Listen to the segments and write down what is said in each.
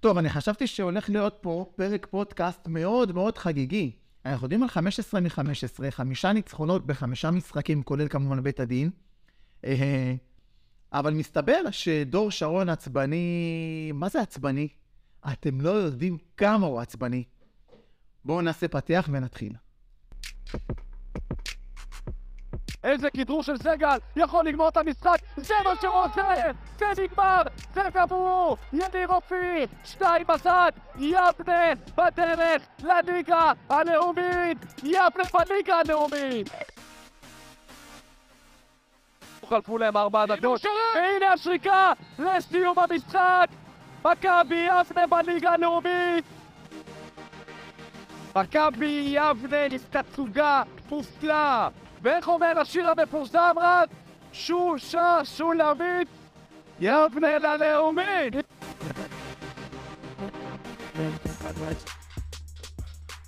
טוב, אני חשבתי שהולך להיות פה פרק פודקאסט מאוד מאוד חגיגי. אנחנו יודעים על 15 מ-15, חמישה ניצחונות בחמישה משחקים, כולל כמובן בית הדין. אה, אבל מסתבר שדור שרון עצבני... מה זה עצבני? אתם לא יודעים כמה הוא עצבני. בואו נעשה פתיח ונתחיל. איזה כדרור של סגל, יכול לגמור את המשחק, זה מה שהוא רוצה, זה נגמר, זה גמור, יניר אופיר, שתיים בצד, יבנה בדרך לליגה הלאומית, יבנה בליגה הלאומית. חלפו להם ארבע דקות, והנה השריקה לסיום המשחק, מכבי יבנה בליגה הלאומית. מכבי יבנה תצוגה מופלאה ואיך אומר השיר המפורסם רק? שושה שולמית יבנה ללאומית!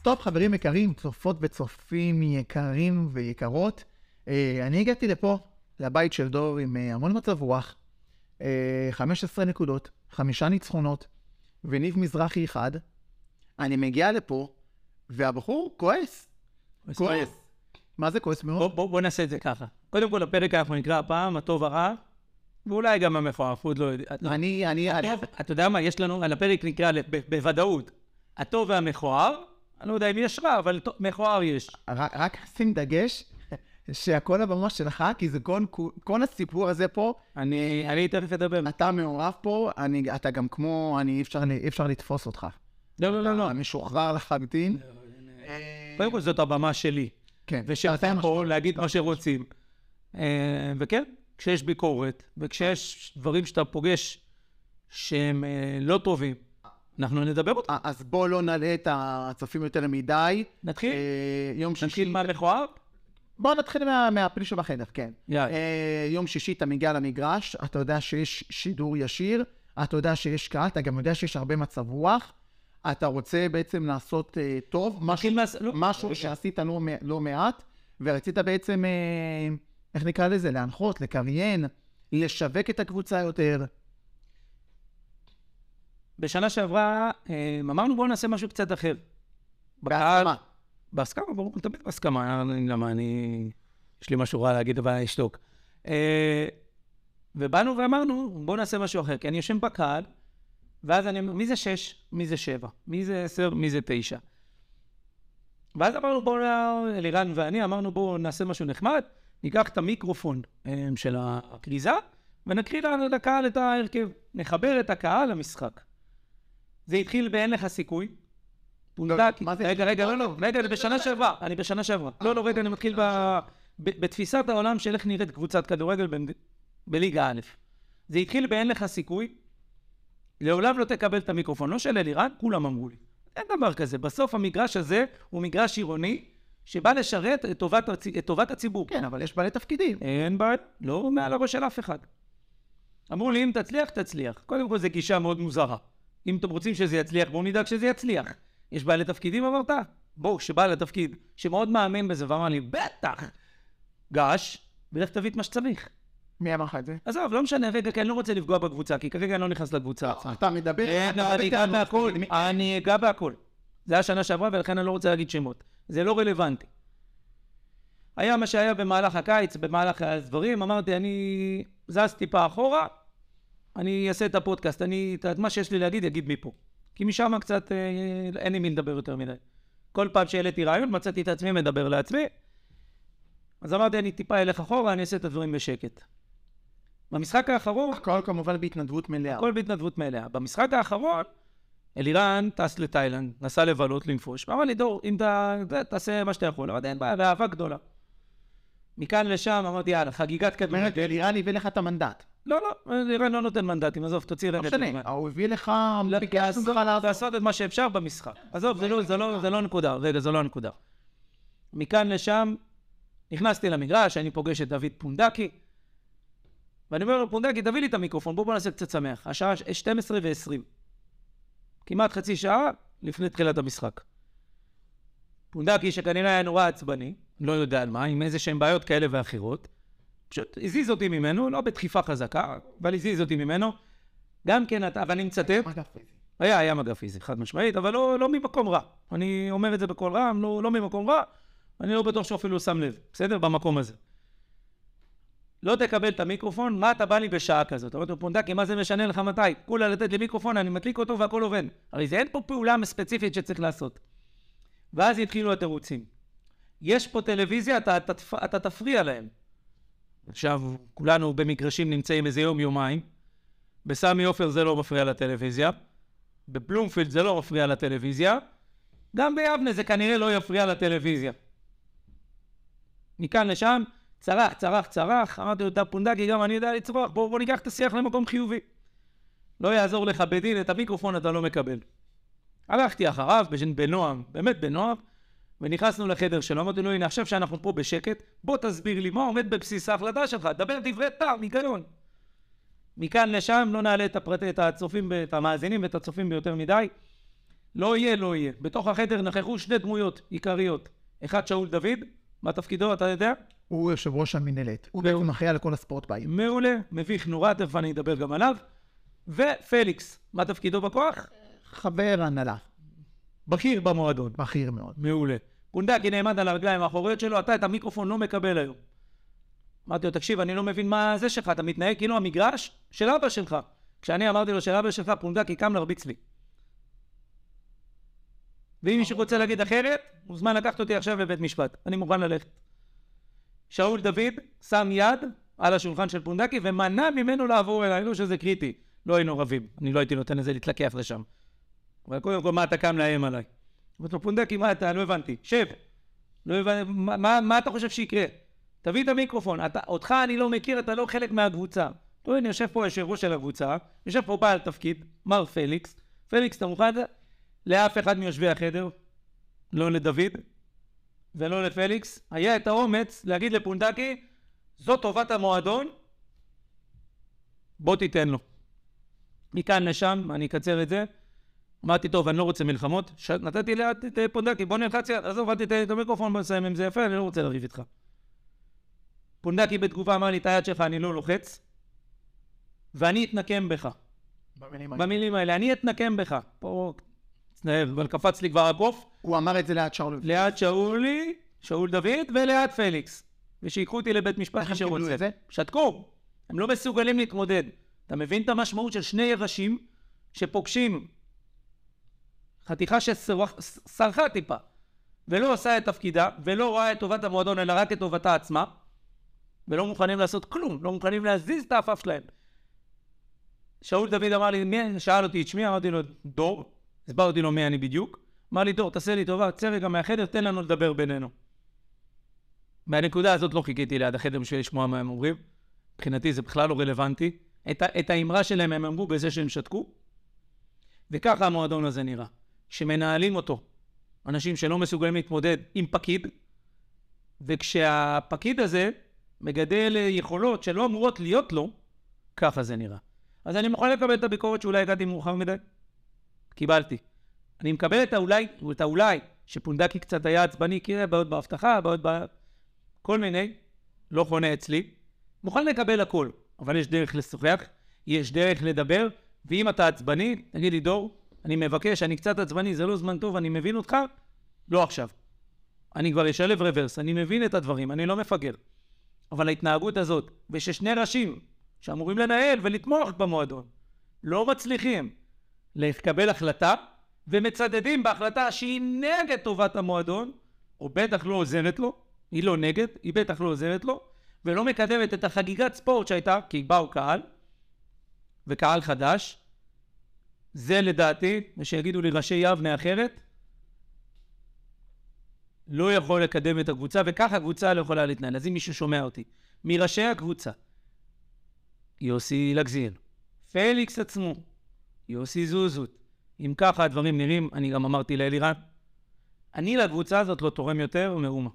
טוב, חברים יקרים, צופות וצופים יקרים ויקרות, אה, אני הגעתי לפה, לבית של דור, עם אה, המון מצב רוח, אה, 15 נקודות, חמישה ניצחונות, וניב מזרחי אחד. אני מגיע לפה, והבחור כועס. כועס. מה זה כועס בוא, מאוד? בוא, בוא נעשה את זה ככה. קודם כל, הפרק אנחנו נקרא הפעם, הטוב הרע, ואולי גם המכוער, עוד לא יודע. לא. אני, אני, אני, אתה יודע מה, יש לנו, על הפרק נקרא בוודאות, הטוב והמכוער, אני לא יודע אם יש רע, אבל מכוער יש. רק, רק שים דגש שהכל הבמה שלך, כי זה כל, כל הסיפור הזה פה, אני, אני תכף אדבר. אתה מעורב פה, אני, אתה גם כמו, אני, אי אפשר, אי אפשר לתפוס אותך. לא, לא, לא, לא. משוחרר לחלוטין. קודם כל זאת הבמה שלי, כן. ושאתם פה להגיד מה שרוצים. אה, וכן, כשיש ביקורת, וכשיש דברים שאתה פוגש שהם אה, לא טובים, אנחנו נדבר אותם. אה, אז בוא לא נעלה את הצופים יותר מדי. נתחיל? יום שישי... נתחיל מהמכוער? בוא נתחיל מה- מהפרי שבחדר, כן. יאללה. אה, יום שישי אתה מגיע למגרש, אתה יודע שיש שידור ישיר, אתה יודע שיש קהל, אתה גם יודע שיש הרבה מצב רוח. אתה רוצה בעצם לעשות אה, טוב, משהו, מה... לא, משהו. שעשית לא, לא מעט, ורצית בעצם, אה, איך נקרא לזה, להנחות, לקריין, לשווק את הקבוצה יותר. בשנה שעברה אה, אמרנו בואו נעשה משהו קצת אחר. בהסכמה. בהסכמה, ברור, תמיד בהסכמה, אני- למה אני... יש לי משהו רע להגיד, אבל אני אשתוק. אה, ובאנו ואמרנו, בואו נעשה משהו אחר, כי אני יושב בקהל, ואז אני אומר, מי זה שש? מי זה שבע? מי זה עשר? מי זה תשע? ואז אמרנו, בואו, אלירן ואני, אמרנו, בואו נעשה משהו נחמד, ניקח את המיקרופון אה, של הכריזה, ונקריא לקהל את ההרכב. נחבר את הקהל למשחק. זה התחיל באין לך סיכוי. פונדק, זה? רגע, רגע, לא, לא, רגע, אני בשנה שעברה, אני בשנה שעברה. לא, לא, רגע, אני מתחיל בתפיסת העולם של איך נראית קבוצת כדורגל בליגה א'. זה התחיל באין לך סיכוי, לעולם לא תקבל את המיקרופון, לא של אלירן, כולם אמרו לי. אין דבר כזה. בסוף המגרש הזה הוא מגרש עירוני, שבא לשרת את טובת, הצ... את טובת הציבור. כן, אבל יש בעלי תפקידים. אין בעיה, לא מעל הראש של אף אחד. אמרו לי, אם תצליח, תצליח. קודם כל, זו גישה מאוד מוזרה. אם אתם רוצים שזה יצליח, בואו נדאג שזה יצליח. יש בעלי תפקידים, אמרת? בואו, שבעל התפקיד, שמאוד מאמין בזה, ואמר לי, בטח, גש, ולך תביא את מה שצריך. מי אמר לך את זה? עזוב, לא משנה, רגע, כי אני לא רוצה לפגוע בקבוצה, כי כרגע אני לא נכנס לקבוצה. אתה מדבר... אני אגע. בהכל, אני אגע בהכל. זה היה שנה שעברה, ולכן אני לא רוצה להגיד שמות. זה לא רלוונטי. היה מה שהיה במהלך הקיץ, במהלך הדברים, אמרתי, אני זז טיפה אחורה, אני אעשה את הפודקאסט, אני, את מה שיש לי להגיד, אגיד מפה. כי משם קצת, אה, אין לי מי לדבר יותר מדי. כל פעם שהעליתי רעיון, מצאתי את עצמי מדבר לעצמי. אז אמרתי, אני טיפה אלך אחורה, אני אעשה את הדברים בשקט. במשחק האחרון, הכל כמובן בהתנדבות מלאה. הכל בהתנדבות מלאה. במשחק האחרון, אלירן טס לתאילנד, נסע לבלות, לנפוש, ואמר לי, דור, אם אתה, זה, תעשה מה שאתה יכול. אמרתי, אין בעיה, באהבה גדולה. מכאן לשם, אמרתי, יאללה, חגיגת זאת אומרת. אלירן הביא לך את המנדט. לא, לא, אלירן לא נותן מנדטים, עזוב, תוציא רגע. לא את משנה, הזמן. הוא הביא לך... לא, לעשות. את מה שאפשר במשחק. עזוב, זה לא, זה לא, זה לא הנקודה, רגע, זה לא הנקודה. מכאן לשם, נכנסתי למגרש, אני פוגש את דוד פונדקי, ואני אומר לו, פונדקי, תביא לי את המיקרופון, בוא בוא נעשה קצת שמח. השעה 12 ו-20. כמעט חצי שעה לפני תחילת המשחק. פונדקי, שכנראה היה נורא עצבני, לא יודע על מה, עם איזה שהן בעיות כאלה ואחרות, פשוט הזיז אותי ממנו, לא בדחיפה חזקה, אבל הזיז אותי ממנו. גם כן, אתה, ואני מצטט. היה, היה מגע פיזי, חד משמעית, אבל לא, לא ממקום רע. אני אומר את זה בקול רם, לא, לא ממקום רע, אני לא בטוח שהוא אפילו שם לב, בסדר? במקום הזה. לא תקבל את המיקרופון, מה אתה בא לי בשעה כזאת? אתה אומר לו, פונדקי, מה זה משנה לך מתי? כולה לתת לי מיקרופון, אני מדליק אותו והכל עובד. הרי זה אין פה פעולה ספציפית שצריך לעשות. ואז התחילו התירוצים. יש פה טלוויזיה, אתה, אתה, אתה תפריע להם. עכשיו, כולנו במגרשים נמצאים איזה יום-יומיים. בסמי עופר זה לא מפריע לטלוויזיה. בבלומפילד זה לא מפריע לטלוויזיה. גם ביבנה זה כנראה לא יפריע לטלוויזיה. מכאן לשם, צרח, צרח, צרח, אמרתי לו, אתה פונדקי, גם אני יודע לצרוח, בוא, בוא ניקח את השיח למקום חיובי. לא יעזור לך בדין, את המיקרופון אתה לא מקבל. הלכתי אחריו, בנועם, באמת בנועם, ונכנסנו לחדר שלו, אמרתי לו, הנה, עכשיו שאנחנו פה בשקט, בוא תסביר לי מה עומד בבסיס ההחלטה שלך, דבר דברי טעם, היגיון. מכאן לשם לא נעלה את, הפרט... את הצופים, את המאזינים ואת הצופים ביותר מדי. לא יהיה, לא יהיה. בתוך החדר נכחו שני דמויות עיקריות. אחד שאול דוד, מה תפקידו, אתה יודע? הוא יושב ראש המינהלת. הוא בעצם אחראי על כל הספורט בעיר. מעולה, מביך נורא, תכף אני אדבר גם עליו. ופליקס, מה תפקידו בכוח? חבר הנהלה. בכיר במועדון. בכיר מאוד. מעולה. פונדקי נעמד על הרגליים האחוריות שלו, אתה את המיקרופון לא מקבל היום. אמרתי לו, תקשיב, אני לא מבין מה זה שלך, אתה מתנהג כאילו המגרש של אבא שלך. כשאני אמרתי לו של אבא שלך, פונדקי קם להרביץ לי. ואם מישהו רוצה להגיד אחרת, מוזמן לקחת אותי עכשיו לבית משפט. אני מוכן ללכת. שאול דוד שם יד על השולחן של פונדקי ומנע ממנו לעבור אליי, לא שזה קריטי. לא היינו רבים, אני לא הייתי נותן לזה להתלקח לשם. אבל קודם כל, מה אתה קם לאיים עליי? אמרתי לו, פונדקי, מה אתה? לא הבנתי. שב. לא הבנתי, מה, מה, מה אתה חושב שיקרה? תביא את המיקרופון. אתה, אותך אני לא מכיר, אתה לא חלק מהקבוצה. טוב, הנה, יושב פה יושב ראש של הקבוצה, יושב פה בעל תפקיד, מר פליקס. פליקס, אתה מוכן לאף אחד מיושבי החדר? לא לדוד ולא לפליקס. היה את האומץ להגיד לפונדקי, זו טובת המועדון, בוא תיתן לו. מכאן לשם, אני אקצר את זה. אמרתי, טוב, אני לא רוצה מלחמות. ש... נתתי ליד את פונדקי, בוא נלחץ יד, עזוב, אל תיתן את המיקרופון, בוא נסיים עם זה יפה, אני לא רוצה לריב איתך. פונדקי בתגובה אמר לי, את היד שלך אני לא לוחץ, ואני אתנקם בך. במילים האלה. במילים האלה, אני אתנקם בך. פה, תנהל, אבל קפץ לי כבר הקוף. הוא אמר את זה ליד שאול. ליד שאולי, שאול דוד, וליד פליקס. ושיקחו אותי לבית משפט איך מי הם קיבלו שרוצה. את זה? שתקו. הם לא מסוגלים להתמודד. אתה מבין את המשמעות של שני ראשים שפוגשים חתיכה שסרחה טיפה, ולא עושה את תפקידה, ולא רואה את טובת המועדון, אלא רק את טובתה עצמה, ולא מוכנים לעשות כלום, לא מוכנים להזיז את האפף שלהם. שאול דוד אמר לי, מי? שאל אותי את שמי, אמרתי לו, דור. הסברתי לו מי אני בדיוק. אמר לי, דור, תעשה לי טובה, צא רגע מהחדר, תן לנו לדבר בינינו. מהנקודה הזאת לא חיכיתי ליד החדר בשביל לשמוע מה הם אומרים. מבחינתי זה בכלל לא רלוונטי. את, את האמרה שלהם הם אמרו בזה שהם שתקו. וככה המועדון הזה נראה. שמנהלים אותו אנשים שלא מסוגלים להתמודד עם פקיד, וכשהפקיד הזה מגדל יכולות שלא אמורות להיות לו, ככה זה נראה. אז אני מוכן לקבל את הביקורת שאולי הגעתי מאוחר מדי. קיבלתי. אני מקבל את האולי, את האולי, שפונדקי קצת היה עצבני, כי בעיות באבטחה, בעיות ב... כל מיני, לא חונה אצלי. מוכן לקבל הכל, אבל יש דרך לשוחח, יש דרך לדבר, ואם אתה עצבני, תגיד לי, דור, אני מבקש, אני קצת עצבני, זה לא זמן טוב, אני מבין אותך, לא עכשיו. אני כבר אשלב רוורס, אני מבין את הדברים, אני לא מפגר. אבל ההתנהגות הזאת, וששני ראשים שאמורים לנהל ולתמוך במועדון, לא מצליחים לקבל החלטה, ומצדדים בהחלטה שהיא נגד טובת המועדון, או בטח לא עוזרת לו, היא לא נגד, היא בטח לא עוזרת לו, ולא מקדמת את החגיגת ספורט שהייתה, כי באו קהל, וקהל חדש, זה לדעתי, ושיגידו לי ראשי יבנה אחרת, לא יכול לקדם את הקבוצה, וככה הקבוצה לא יכולה להתנהל. אז אם מישהו שומע אותי, מראשי הקבוצה, יוסי לגזיר, פליקס עצמו, יוסי זוזות, אם ככה הדברים נראים, אני גם אמרתי לאלירן, אני לקבוצה הזאת לא תורם יותר מאומה.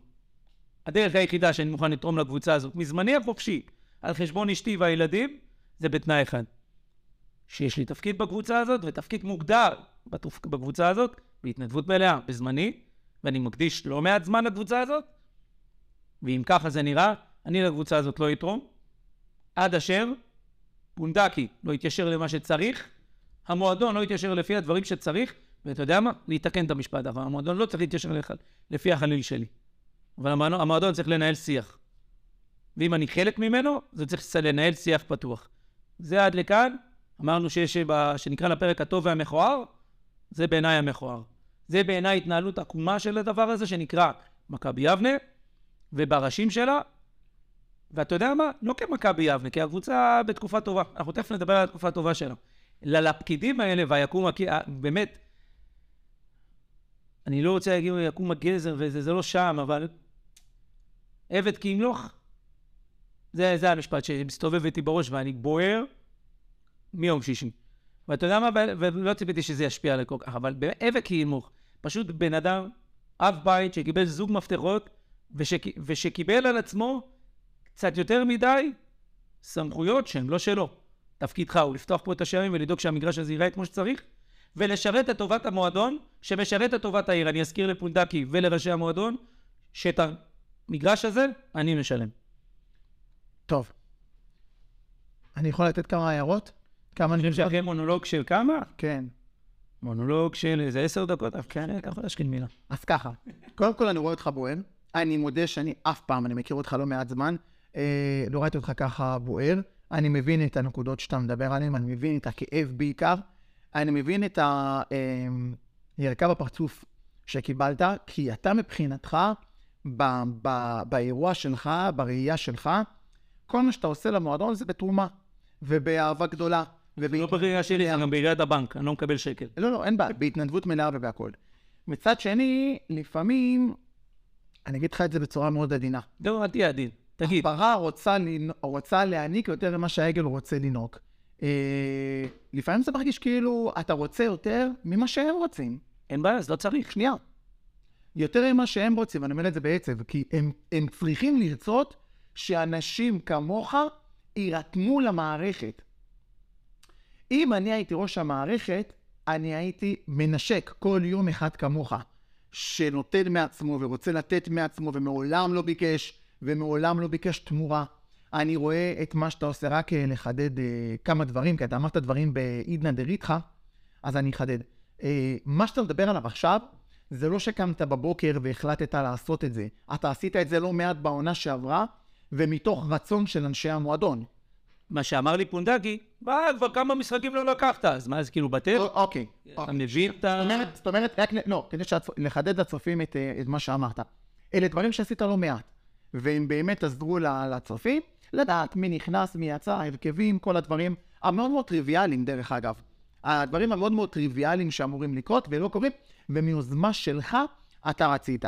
הדרך היחידה שאני מוכן לתרום לקבוצה הזאת, מזמני החופשי, על חשבון אשתי והילדים, זה בתנאי אחד. שיש לי תפקיד בקבוצה הזאת, ותפקיד מוגדר. בקבוצה הזאת, בהתנדבות מלאה, בזמני, ואני מקדיש לא מעט זמן לקבוצה הזאת, ואם ככה זה נראה, אני לקבוצה הזאת לא אתרום, עד אשר פונדקי לא יתיישר למה שצריך, המועדון לא יתיישר לפי הדברים שצריך, ואתה יודע מה? להתקן את המשפט, אבל המועדון לא צריך להתיישר לך- לפי החליל שלי. אבל המועדון, המועדון צריך לנהל שיח. ואם אני חלק ממנו, זה צריך לנהל שיח פתוח. זה עד לכאן, אמרנו שיש, ב- שנקרא לפרק הטוב והמכוער, זה בעיניי המכוער. זה בעיניי התנהלות עקומה של הדבר הזה, שנקרא מכבי יבנה, ובראשים שלה, ואתה יודע מה? לא כמכבי יבנה, כי הקבוצה בתקופה טובה. אנחנו תכף נדבר על התקופה הטובה שלה. לפקידים האלה, ויקום, הק- ה- באמת, אני לא רוצה להגיד יקום הגזר, וזה זה לא שם, אבל עבד כי ימלוך. זה, זה המשפט שמסתובב איתי בראש, ואני בוער מיום שישי. ואתה יודע מה? ולא ציפיתי שזה ישפיע עליי כל כך, אבל עבד כי ימלוך. פשוט בן אדם, אב בית, שקיבל זוג מפתחות, ושק, ושקיבל על עצמו קצת יותר מדי סמכויות שהן לא שלו. תפקידך הוא לפתוח פה את השערים ולדאוג שהמגרש הזה ייראה כמו שצריך, ולשרת את טובת המועדון, שמשרת את טובת העיר. אני אזכיר לפונדקי ולראשי המועדון, שאת המגרש הזה אני משלם. טוב. אני יכול לתת כמה הערות? כמה אני חושב שאחרי מונולוג של כמה? כן. מונולוג של איזה עשר דקות, אף כן, אתה יכול להשכין מילה. אז ככה, קודם כל אני רואה אותך בוער. אני מודה שאני אף פעם, אני מכיר אותך לא מעט זמן, אה, לא ראיתי אותך ככה בוער. אני מבין את הנקודות שאתה מדבר עליהן, אני מבין את הכאב בעיקר. אני מבין את ה- אה, ירקה בפרצוף שקיבלת, כי אתה מבחינתך, ב- ב- באירוע שלך, בראייה שלך, כל מה שאתה עושה למועדון זה בתרומה, ובאהבה גדולה. וב... לא בראייה שלי, גם בראיית הבנק, אני לא מקבל שקל. לא, לא, אין בעיה, בהתנדבות מלאה ובהכול. מצד שני, לפעמים, אני אגיד לך את זה בצורה מאוד עדינה. לא, אל תהיה עדין. תגיד, הפרה רוצה, לנ... רוצה להעניק יותר ממה שהעגל רוצה לנהוג. אה, לפעמים זה מרגיש כאילו אתה רוצה יותר ממה שהם רוצים. אין בעיה, אז לא צריך. שנייה. יותר ממה שהם רוצים, ואני אומר את זה בעצב, כי הם, הם צריכים לרצות שאנשים כמוך יירתמו למערכת. אם אני הייתי ראש המערכת, אני הייתי מנשק כל יום אחד כמוך, שנותן מעצמו ורוצה לתת מעצמו ומעולם לא ביקש, ומעולם לא ביקש תמורה. אני רואה את מה שאתה עושה, רק אה, לחדד אה, כמה דברים, כי אתה אמרת דברים בעידנא דריתחא, אז אני אחדד. אה, מה שאתה מדבר עליו עכשיו, זה לא שקמת בבוקר והחלטת לעשות את זה. אתה עשית את זה לא מעט בעונה שעברה, ומתוך רצון של אנשי המועדון. מה שאמר לי פונדקי, מה, כבר כמה משחקים לא לקחת, אז מה, זה כאילו בטל? אוקיי. אתה מבין את ה... זאת אומרת, רק, לא, כדי לחדד לצופים אה, את מה שאמרת. אלה דברים שעשית לא מעט, והם באמת עזרו לצופים לדעת מי נכנס, מי יצא, ההרכבים, כל הדברים המאוד מאוד טריוויאליים, דרך אגב. הדברים המאוד מאוד טריוויאליים שאמורים לקרות ולא קורים, ומיוזמה שלך אתה רצית.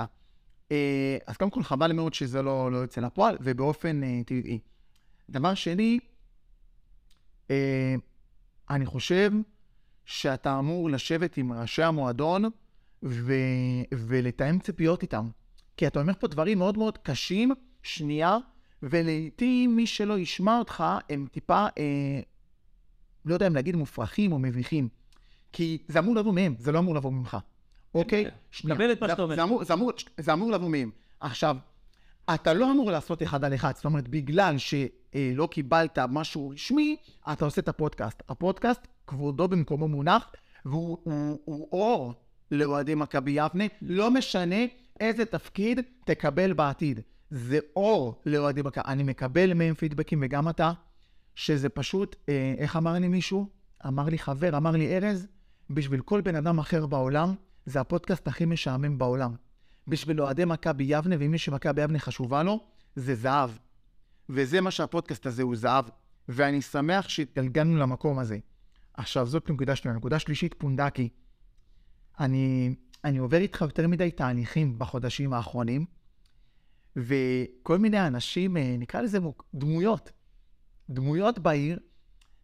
אה, אז קודם כל חבל מאוד שזה לא, לא יוצא לפועל, ובאופן אה, טבעי. דבר שני, אה, אני חושב שאתה אמור לשבת עם ראשי המועדון ו... ולתאם ציפיות איתם. כי אתה אומר פה דברים מאוד מאוד קשים, שנייה, ולעיתים מי שלא ישמע אותך הם טיפה, אה, לא יודע אם להגיד מופרכים או מביכים. כי זה אמור לבוא מהם, זה לא אמור לבוא ממך. אוקיי? שנייה. מקבל את מה שאתה אומר. זה אמור, זה, אמור, זה אמור לבוא מהם. עכשיו, אתה לא אמור לעשות אחד על אחד, זאת אומרת, בגלל שלא קיבלת משהו רשמי, אתה עושה את הפודקאסט. הפודקאסט, כבודו במקומו מונח, והוא הוא, הוא אור לאוהדי מכבי יבנה, לא משנה איזה תפקיד תקבל בעתיד. זה אור לאוהדי מכבי. אני מקבל מהם פידבקים, וגם אתה, שזה פשוט, אה, איך אמר לי מישהו? אמר לי חבר, אמר לי ארז, בשביל כל בן אדם אחר בעולם, זה הפודקאסט הכי משעמם בעולם. בשביל אוהדי מכבי יבנה, ומי שמכבי יבנה חשובה לו, זה זהב. וזה מה שהפודקאסט הזה הוא זהב. ואני שמח שהתגלגלנו למקום הזה. עכשיו, זאת נקודה שנייה. נקודה שלישית, פונדקי. אני, אני עובר איתך יותר מדי תהליכים בחודשים האחרונים, וכל מיני אנשים, אה, נקרא לזה דמויות, דמויות בעיר,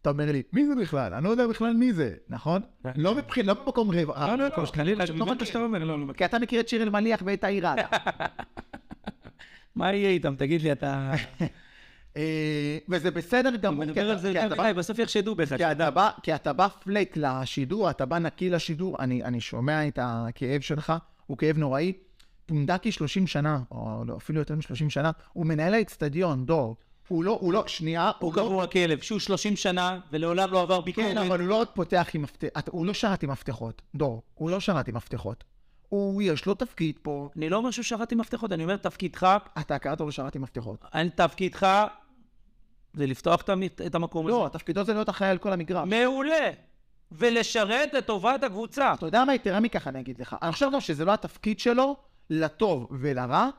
אתה אומר לי, מי זה בכלל? אני לא יודע בכלל מי זה, נכון? לא מבחין, לא במקום רבע. לא, לא, לא, חלילה, לא לא מה. שאתה אומר, לא, לא. כי אתה מכיר את שיר אלמליח ואת העירה. מה יהיה איתם? תגיד לי, אתה... אה, וזה בסדר גמור. נדבר על זה יותר מדי, בסוף יחשדו בך. כי אתה בא, כי אתה בא פלט לשידור, אתה בא נקי לשידור, אני, אני שומע את הכאב שלך, הוא כאב נוראי. פונדקי 30 שנה, או לא, אפילו יותר מ-30 שנה, הוא מנהל האצטדיון, דור. הוא לא, הוא לא, שנייה, הוא לא- קבוע כלב, שהוא 30 שנה ולעולם לא עבר ביקורת. כן, אבל הוא לא עוד פותח עם מפתחות, הוא לא שרת עם מפתחות, דור, הוא לא שרת עם מפתחות. הוא, יש לו תפקיד פה, אני לא אומר שהוא שרת עם מפתחות, אני אומר, תפקידך, אתה קראת לו שרת עם מפתחות. תפקידך זה לפתוח את המ- את המקום הזה. לא, תפקידו זה להיות אחראי על כל המגרש. מעולה. ולשרת לטובת הקבוצה. אתה יודע מה יתרה מכך אני אגיד לך. אני חושב גם שזה לא התפקיד שלו, לטוב ולרע,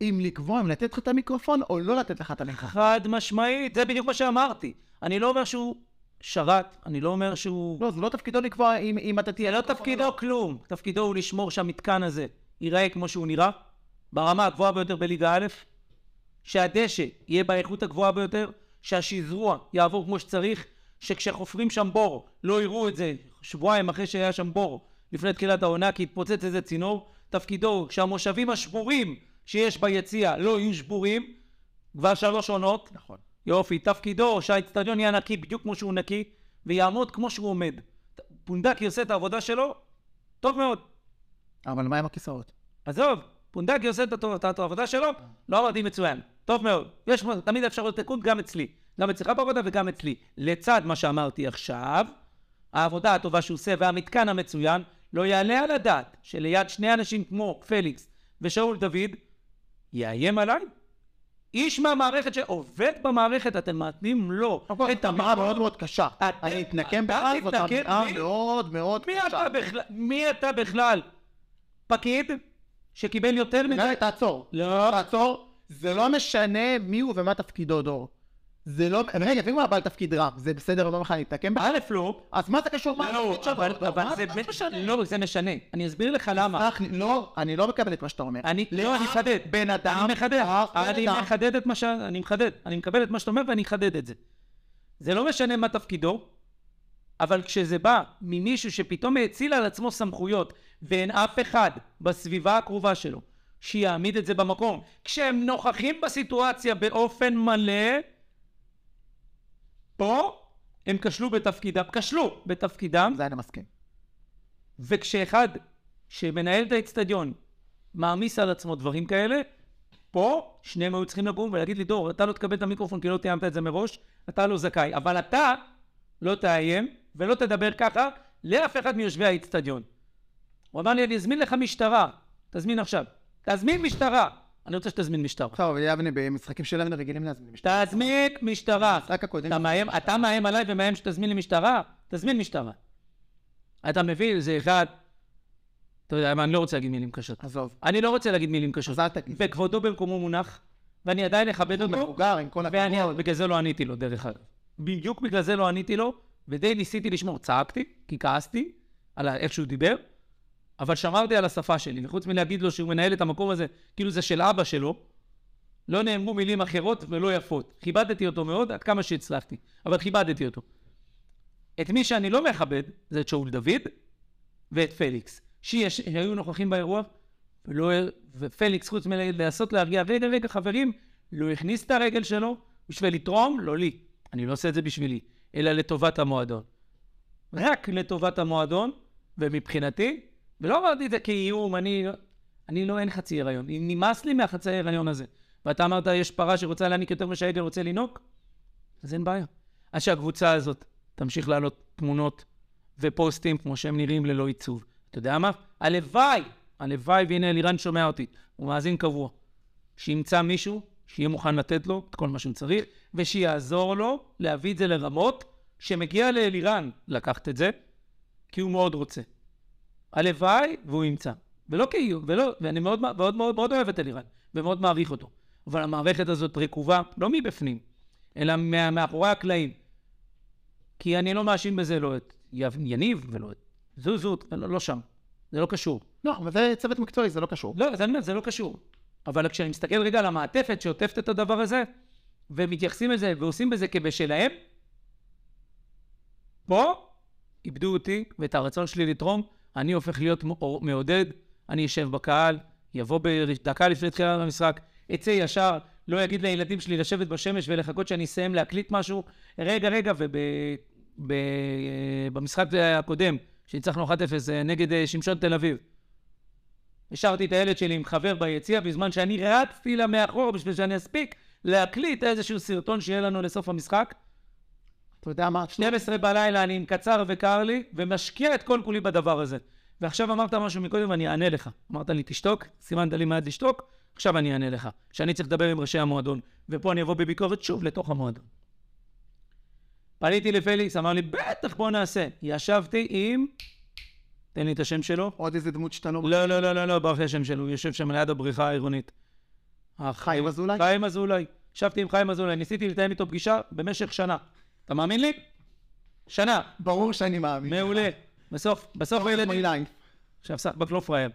אם לקבוע אם לתת לך את המיקרופון או לא לתת לך את המיקרופון. חד משמעית, זה בדיוק מה שאמרתי. אני לא אומר שהוא שרת, אני לא אומר שהוא... לא, זה לא תפקידו לקבוע אם, אם אתה זה תהיה... לא תפקידו כלום. תפקידו הוא לשמור שהמתקן הזה ייראה כמו שהוא נראה, ברמה הגבוהה ביותר בליגה א', שהדשא יהיה באיכות הגבוהה ביותר, שהשזרוע יעבור כמו שצריך, שכשחופרים שם בור לא יראו את זה שבועיים אחרי שהיה שם בור לפני תחילת העונה כי התפוצץ איזה צינור. תפקידו שהמושבים השבורים שיש ביציע לא יהיו שבורים כבר שלוש עונות. נכון. יופי, תפקידו שהאיצטדיון יהיה נקי בדיוק כמו שהוא נקי ויעמוד כמו שהוא עומד. פונדקי עושה את העבודה שלו, טוב מאוד. אבל מה עם הכיסאות? עזוב, פונדקי עושה את העבודה שלו, לא אמרתי מצוין, טוב מאוד. יש תמיד אפשרות לתיקון גם אצלי. גם אצלך בעבודה וגם אצלי. לצד מה שאמרתי עכשיו, העבודה הטובה שהוא עושה והמתקן המצוין, לא יעלה על הדעת שליד שני אנשים כמו פליקס ושאול דוד, יאיים עליי? איש מהמערכת שעובד במערכת, אתם מתנים לו את אמירה מאוד מאוד קשה. אני אתנקם בך, זאת אמירה? מאוד מאוד קשה. בכלל? מי אתה בכלל? פקיד שקיבל יותר? רגע, תעצור. לא. תעצור. זה לא משנה מי הוא ומה תפקידו, דור. זה לא... רגע, ואם הוא היה בעל תפקיד רע, זה בסדר, לא בכלל להתנקם בך? א' לא, אז מה זה קשור? מה לא, התפקיד שלו? אבל לא, זה משנה? לא, זה משנה. אני אסביר לך למה. לא, אני לא מקבל את מה שאתה אומר. אני, לא, אני מחדד. בן אדם, אני מחדד. אני. מחדד את מה ש... אני מחדד. אני מקבל את מה שאתה אומר ואני אחדד את זה. זה לא משנה מה תפקידו, אבל כשזה בא ממישהו שפתאום האציל על עצמו סמכויות, ואין אף אחד בסביבה הקרובה שלו שיעמיד את זה במקום, כשהם נוכחים בסיטואציה באופן מלא, פה הם כשלו בתפקידם, כשלו בתפקידם, זה אני מסכים. וכשאחד שמנהל את האצטדיון מעמיס על עצמו דברים כאלה, פה שניהם היו צריכים לקום ולהגיד לי, דור, אתה לא תקבל את המיקרופון כי לא תיאמת את זה מראש, אתה לא זכאי. אבל אתה לא תאיים ולא תדבר ככה לאף אחד מיושבי האצטדיון. הוא אמר לי, אני אזמין לך משטרה. תזמין עכשיו. תזמין משטרה. אני רוצה שתזמין משטרה. טוב, יבנה, במשחקים של יבנה רגילים להזמין משטרה. תזמין משטרה. המשחק הקודם... אתה מאיים, אתה מאיים עליי ומאיים שתזמין לי משטרה? תזמין משטרה. אתה מבין, זה אחד... אתה יודע מה, אני לא רוצה להגיד מילים קשות. עזוב. אני לא רוצה להגיד מילים קשות. אז אל תגיד. וכבודו במקומו מונח, ואני עדיין אכבד אותו, מבוגר, עם כל הכבוד. בגלל זה לא עניתי לו, דרך אגב. בדיוק בגלל זה לא עניתי לו, ודי ניסיתי לשמור. צעקתי, כי כעסתי על איך שהוא דיבר, אבל שמרתי על השפה שלי, וחוץ מלהגיד לו שהוא מנהל את המקום הזה, כאילו זה של אבא שלו, לא נאמרו מילים אחרות ולא יפות. כיבדתי אותו מאוד, עד כמה שהצלחתי, אבל כיבדתי אותו. את מי שאני לא מכבד, זה את שאול דוד ואת פליקס, שהיו נוכחים באירוע, ולא, ופליקס, חוץ מלעשות להרגיע, רגע, רגע, חברים, לא הכניס את הרגל שלו בשביל לתרום, לא לי. אני לא עושה את זה בשבילי, אלא לטובת המועדון. רק לטובת המועדון, ומבחינתי, ולא אמרתי את זה כאיום, אני, אני לא, אין חצי הריון. נמאס לי מהחצי הריון הזה. ואתה אמרת, יש פרה שרוצה להעניק יותר משהעגל רוצה לינוק? אז אין בעיה. עד שהקבוצה הזאת תמשיך להעלות תמונות ופוסטים כמו שהם נראים ללא עיצוב. אתה יודע מה? הלוואי, הלוואי, והנה אלירן שומע אותי, הוא מאזין קבוע. שימצא מישהו שיהיה מוכן לתת לו את כל מה שהוא צריך, ושיעזור לו להביא את זה לרמות שמגיע לאלירן לקחת את זה, כי הוא מאוד רוצה. הלוואי והוא ימצא. ולא כאילו, ולא, ואני מאוד, מאוד, מאוד, מאוד אוהב את אלירן, ומאוד מעריך אותו. אבל המערכת הזאת רקובה, לא מבפנים, אלא מה, מאחורי הקלעים. כי אני לא מאשים בזה לא את יניב ולא את זוזות, לא, לא שם. זה לא קשור. לא, אבל זה צוות מקצועי, זה לא קשור. לא, אז אני אומר, זה לא קשור. אבל כשאני מסתכל רגע על המעטפת שעוטפת את הדבר הזה, ומתייחסים לזה ועושים בזה כבשלהם, פה איבדו אותי ואת הרצון שלי לתרום, אני הופך להיות מעודד, אני אשב בקהל, יבוא בדקה לפני תחילת המשחק, אצא ישר, לא יגיד לילדים שלי לשבת בשמש ולחכות שאני אסיים להקליט משהו. רגע, רגע, ובמשחק הקודם, שניצחנו 1-0 נגד אה, שמשון תל אביב, השארתי את הילד שלי עם חבר ביציע בזמן שאני רצתי לה מאחור בשביל שאני אספיק להקליט איזשהו סרטון שיהיה לנו לסוף המשחק. אתה יודע מה? 12 בלילה, אני עם קצר וקר לי, ומשקיע את כל כולי בדבר הזה. ועכשיו אמרת משהו מקודם ואני אענה לך. אמרת לי, תשתוק, סימנת לי מעט לשתוק, עכשיו אני אענה לך. שאני צריך לדבר עם ראשי המועדון, ופה אני אבוא בביקורת שוב לתוך המועדון. פניתי לפליקס, אמר לי, בטח, בוא נעשה. ישבתי עם... תן לי את השם שלו. עוד איזה דמות שאתה לא... לא, לא, לא, לא, לא, ברח השם שלו, הוא יושב שם ליד הבריכה העירונית. חיים אזולאי? חיים אזולאי. ישבתי עם חיים אזולאי, ניסיתי לתאם איתו פגישה במשך שנה. אתה מאמין לי? שנה. ברור שאני מאמין. מעולה. בסוף, בסוף הילדים... מיליים. עכשיו סחבק לא פראייר.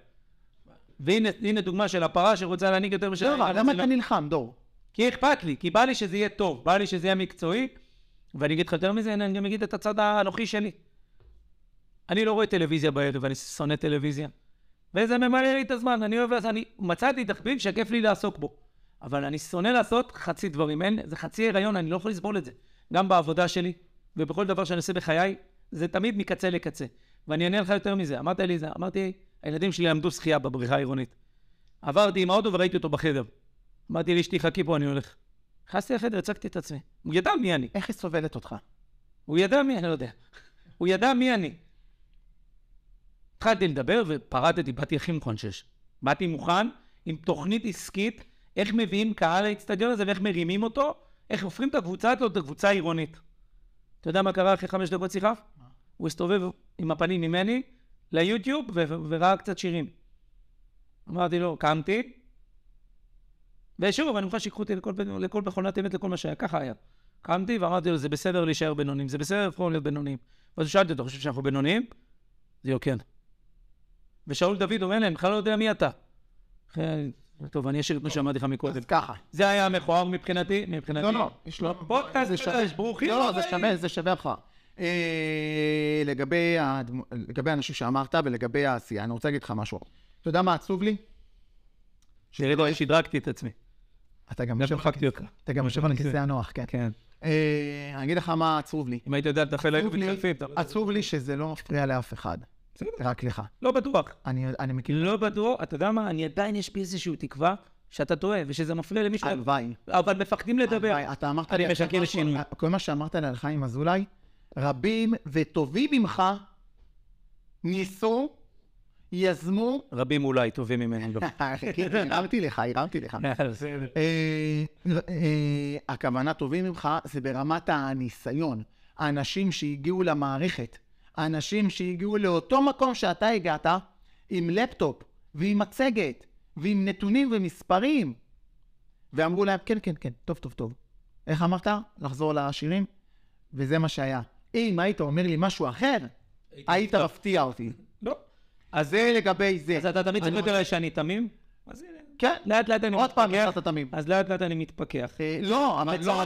והנה הנה דוגמה של הפרה שרוצה להנהיג יותר משל... לא, למה אתה נלחם, דור? כי אכפת לי, כי בא לי שזה יהיה טוב, בא לי שזה יהיה מקצועי, ואני אגיד לך יותר מזה, אני גם אגיד את הצד האנוכי שלי. אני לא רואה טלוויזיה בערב, אני שונא טלוויזיה. וזה ממלא לי את הזמן, אני אוהב לעשות, אני מצאתי תחביב שכיף לי לעסוק בו. אבל אני שונא לעשות חצי דברים, אין, זה חצי הריון, אני לא יכול לסבול את זה. גם בעבודה שלי, ובכל דבר שאני עושה בחיי, זה תמיד מקצה לקצה. ואני אענה לך יותר מזה, אמרת לי זה, אמרתי, הילדים שלי למדו שחייה בבריכה העירונית. עברתי עם האוטו וראיתי אותו בחדר. אמרתי לאשתי, חכי פה, אני הולך. נכנסתי לחדר, הצגתי את עצמי. הוא ידע מי אני. איך היא סובלת אותך? הוא ידע מי, אני לא יודע. הוא ידע מי אני. התחלתי לדבר ופרטתי, באתי הכי מוכן שיש. באתי מוכן עם תוכנית עסקית, איך מביאים קהל לאצטדיון הזה ואיך מרימים אותו, איך הופכים את הקבוצה הזאת לקבוצה עירונית. אתה יודע מה קרה אחרי חמש דקות שיחה? הוא הסתובב עם הפנים ממני ליוטיוב וראה קצת שירים. אמרתי לו, קמתי, ושוב, אני מוכן שיקחו אותי לכל, לכל מכונת אמת, לכל מה שהיה, ככה היה. קמתי ואמרתי לו, זה בסדר להישאר בינונים, זה בסדר לבחור להיות בינונים. ואז שאלתי אותו, חושב שאנחנו בינוניים? זה לו, כן. ושאול דוד אומר לי, אני בכלל לא יודע מי אתה. טוב, אני אשאיר את מה שאמרתי לך מקודם. אז ככה. זה היה מכוער מבחינתי, מבחינתי. לא, לא, יש לו... פודקאסט. חדש, ברוכים לא, לא, זה. שווה, זה שווה לך. אה, לגבי הדמו- לגבי האנשים שאמרת ולגבי העשייה, אני רוצה להגיד לך משהו. אתה יודע מה עצוב לי? שירדו, שדרגתי את עצמי. אתה גם יושב מחקתי אותך. אתה גם יושב על הכיסא הנוח, כן. כן. אה, אני אגיד לך מה עצוב לי. אם היית יודע לטפל לי- מתחלפים. אתה- עצוב לי שזה לא מפריע לאף אחד. בסדר. רק לך. לא בטוח. אני אני מכיר... לא בטוח, אתה יודע מה, אני עדיין יש בי איזושהי תקווה שאתה טועה ושזה מפריע למישהו, הלוואי. אבל מפחדים לדבר. הלוואי. אתה אמרת אני. משקר עכשיו לשינוי. משהו, כל מה שאמרת לי על חיים אזולאי, רבים וטובים ממך ניסו, יזמו... רבים אולי טובים ממני. לא. הרמתי לך, הרמתי לך. בסדר. אה, אה, הכוונה טובים ממך זה ברמת הניסיון. האנשים שהגיעו למערכת, האנשים שהגיעו לאותו מקום שאתה הגעת, עם לפטופ ועם מצגת ועם נתונים ומספרים, ואמרו להם, כן, כן, כן, טוב, טוב, טוב. איך אמרת? לחזור לשירים? וזה מה שהיה. אם היית אומר לי משהו אחר, היית מפתיע אותי. לא. אז זה לגבי זה. אז אתה תמיד צוחק עליי שאני תמים? אז. כן, לאט לאט אני עוד פעם, מתפכח. יצאת תמים. אז לאט לאט אני מתפכח. אה, לא, לא.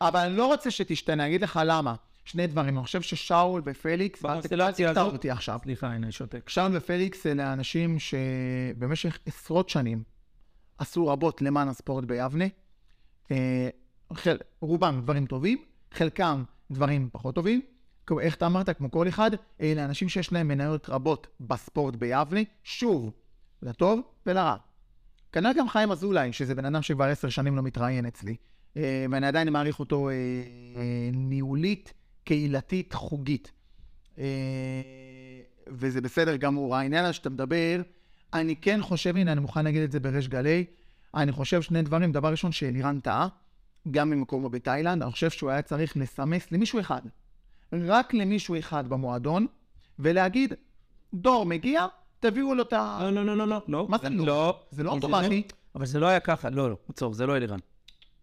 אבל אני לא רוצה שתשתנה, אני אגיד לך למה. שני דברים, אני חושב ששאול ופליקס, בקונסטלציה תקטע אותי עכשיו. סליחה, הנה, אני שותק. שאול ופליקס אלה אנשים שבמשך עשרות שנים עשו רבות למען הספורט ביבנה. אה, חל- רובם דברים טובים, חלקם דברים פחות טובים. כמו- איך אתה אמרת? כמו כל אחד, אלה אנשים שיש להם מניות רבות בספורט ביבנה, שוב, לטוב ולרע. כנ"ל גם חיים אזולאי, שזה בן אדם שכבר עשר שנים לא מתראיין אצלי, אה, ואני עדיין מעריך אותו אה, ניהולית, קהילתית, חוגית. אה, וזה בסדר גמור. העניין הזה שאתה מדבר, אני כן חושב, הנה, אני מוכן להגיד את זה בריש גלי, אני חושב שני דברים. דבר ראשון, שאלירן טעה, גם ממקומו בתאילנד, אני חושב שהוא היה צריך לסמס למישהו אחד, רק למישהו אחד במועדון, ולהגיד, דור מגיע, תביאו לו את ה... לא, לא, לא, לא, לא. לא. מה זה לא? לא. זה לא אוטומטי. אבל זה לא היה ככה, לא, לא. עצור, זה לא אלירן.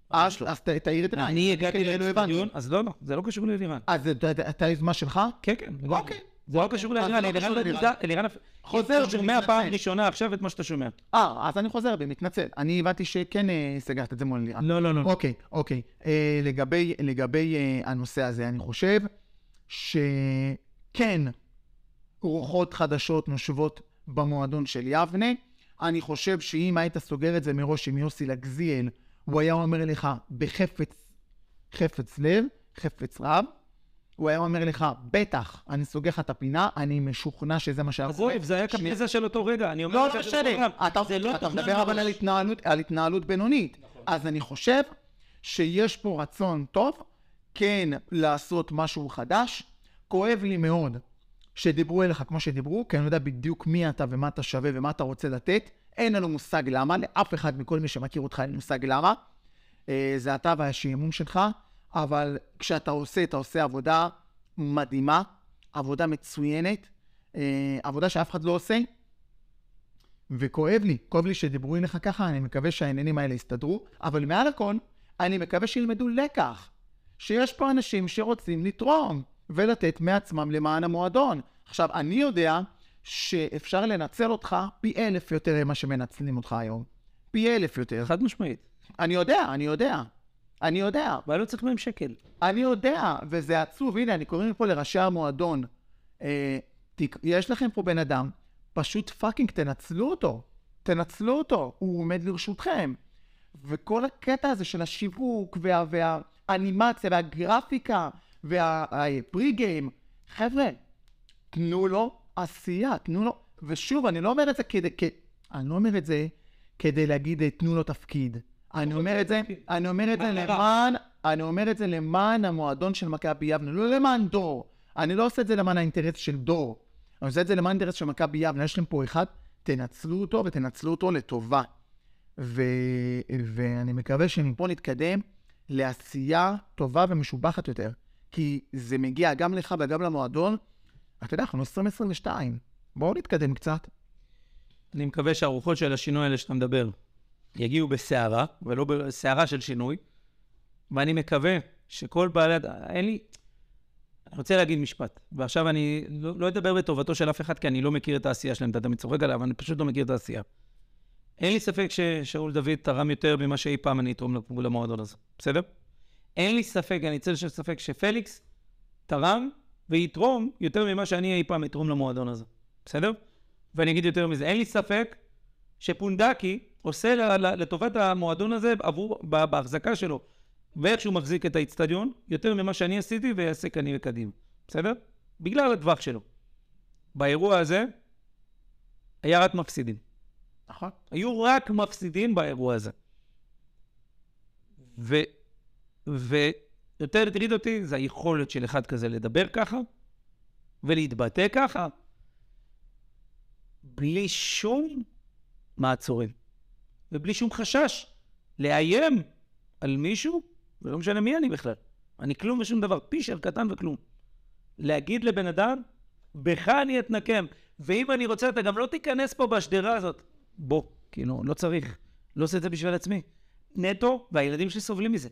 אז אז תעיר את עיניי. אני הגעתי לא הבנתי. לאצטדיון, אז לא, לא, זה לא קשור לאלירן. אז זה- אתה- אתה יוזמה שלך? כן, כן. אוקיי. זה לא קשור אז לאלירן, לא אלירן קשור. חוזר שומע. פעם ראשונה עכשיו את מה שאתה שומע. אה, אז אני חוזר בי, מתנצל. אני הבנתי שכן אה, סגרת את זה מול אלירן. לא, לא, לא. אוקיי, אוקיי. אה, לגבי, אה, הנושא הזה, אני חושב שכן, רוחות חדשות נושבות במועדון של יבנה. אני חושב שאם היית סוגר את זה מראש עם יוסי לגזיאל, הוא היה אומר לך בחפץ, חפץ לב, חפץ רב, הוא היה אומר לך, בטח, אני סוגר לך את הפינה, אני משוכנע שזה מה שהיה אז זהו, זה היה. קפריזה של אותו רגע. אני אומר לא, לך לא משנה. אתה, לא אתה מדבר אבל. על התנהלות, על התנהלות בינונית. אז אני חושב שיש פה רצון טוב, כן לעשות משהו חדש. כואב לי מאוד שדיברו אליך כמו שדיברו, כי אני יודע בדיוק מי אתה ומה אתה שווה ומה אתה רוצה לתת. אין לנו מושג למה, לאף אחד מכל מי שמכיר אותך אין מושג למה. אה, זה אתה והשעמום שלך, אבל כשאתה עושה, אתה עושה עבודה מדהימה, עבודה מצוינת, אה, עבודה שאף אחד לא עושה, וכואב לי, כואב לי שדיברו אליך ככה, אני מקווה שהעניינים האלה יסתדרו, אבל מעל הכל, אני מקווה שילמדו לקח, שיש פה אנשים שרוצים לתרום ולתת מעצמם למען המועדון. עכשיו, אני יודע שאפשר לנצל אותך פי אלף יותר ממה שמנצלים אותך היום. פי אלף יותר. חד משמעית. אני יודע, אני יודע. אני יודע. אבל לא צריך מהם שקל. אני יודע, וזה עצוב. הנה, אני קורא מפה לראשי המועדון. אה, תק... יש לכם פה בן אדם, פשוט פאקינג תנצלו אותו. תנצלו אותו, הוא עומד לרשותכם. וכל הקטע הזה של השיווק וה... והאנימציה והגרפיקה והפרי גיים, חבר'ה, תנו לו עשייה, תנו לו... ושוב, אני לא אומר את זה כדי... כ... אני לא אומר את זה כדי להגיד תנו לו תפקיד. אני אומר את זה, אני אומר את זה למען, אני אומר את זה למען המועדון של מכבי יבנה, לא למען דור. אני לא עושה את זה למען האינטרס של דור. אני עושה את זה למען האינטרס של מכבי יבנה. יש לכם פה אחד, תנצלו אותו ותנצלו אותו לטובה. ו... ואני מקווה שמפה נתקדם לעשייה טובה ומשובחת יותר. כי זה מגיע גם לך וגם למועדון. אתה יודע, אנחנו 2022. בואו נתקדם קצת. אני מקווה שהרוחות של השינוי האלה שאתה מדבר יגיעו בסערה, ולא בסערה של שינוי, ואני מקווה שכל בעלי... אין לי... אני רוצה להגיד משפט, ועכשיו אני לא, לא אדבר בטובתו של אף אחד, כי אני לא מכיר את העשייה שלהם, אתה תמיד צוחק עליו, אני פשוט לא מכיר את העשייה. אין לי ספק ששאול דוד תרם יותר ממה שאי פעם אני אתרום למועדון הזה, בסדר? אין לי ספק, אני צל של ספק שפליקס תרם ויתרום יותר ממה שאני אי פעם אתרום למועדון הזה, בסדר? ואני אגיד יותר מזה, אין לי ספק שפונדקי עושה לטובת המועדון הזה עבור, בהחזקה שלו, ואיך שהוא מחזיק את האיצטדיון, יותר ממה שאני עשיתי ויעשה כנראה קדימה, בסדר? בגלל הטווח שלו. באירוע הזה היה רק מפסידים. נכון. היו רק מפסידים באירוע הזה. ו... ויותר הטריד אותי זה היכולת של אחד כזה לדבר ככה ולהתבטא ככה בלי שום מעצורים ובלי שום חשש לאיים על מישהו, ולא משנה מי אני בכלל. אני כלום ושום דבר, פישר קטן וכלום. להגיד לבן אדם, בך אני אתנקם, ואם אני רוצה, אתה גם לא תיכנס פה בשדרה הזאת. בוא, כאילו, לא צריך. לא עושה את זה בשביל עצמי. נטו, והילדים שלי סובלים מזה.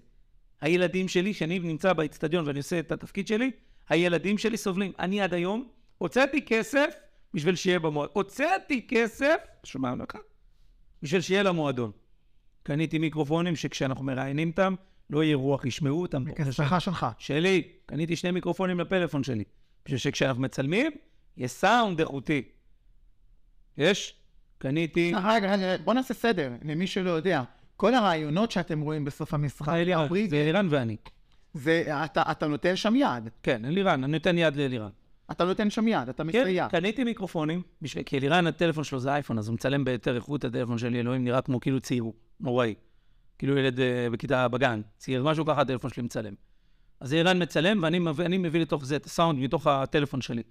הילדים שלי, שאני נמצא באצטדיון ואני עושה את התפקיד שלי, הילדים שלי סובלים. אני עד היום הוצאתי כסף בשביל שיהיה במועדון. הוצאתי כסף, שומע לך? בשביל שיהיה למועדון. קניתי מיקרופונים שכשאנחנו מראיינים אותם, לא יהיה רוח, ישמעו אותם. מכספך שלך. שלי, קניתי שני מיקרופונים לפלאפון שלי. בשביל שכשאנחנו מצלמים, יהיה סאונד איכותי. יש? קניתי... רגע, רגע, בוא נעשה סדר, למי שלא יודע. כל הרעיונות שאתם רואים בסוף המשחק, הפרי, זה אלירן ואני. זה, אתה, אתה נותן שם יד. כן, אלירן, אני נותן יד לאלירן. אתה נותן שם יד, אתה מסייע. כן, קניתי מיקרופונים, בשביל, כי אלירן, הטלפון שלו זה אייפון, אז הוא מצלם ביותר איכות, הטלפון שלי, אלוהים, נראה כמו כאילו צעיר, נוראי. כאילו ילד uh, בכיתה בגן, צעיר, משהו ככה הטלפון שלי מצלם. אז אלירן מצלם, ואני מביא, מביא לתוך זה את הסאונד מתוך הטלפון שלי.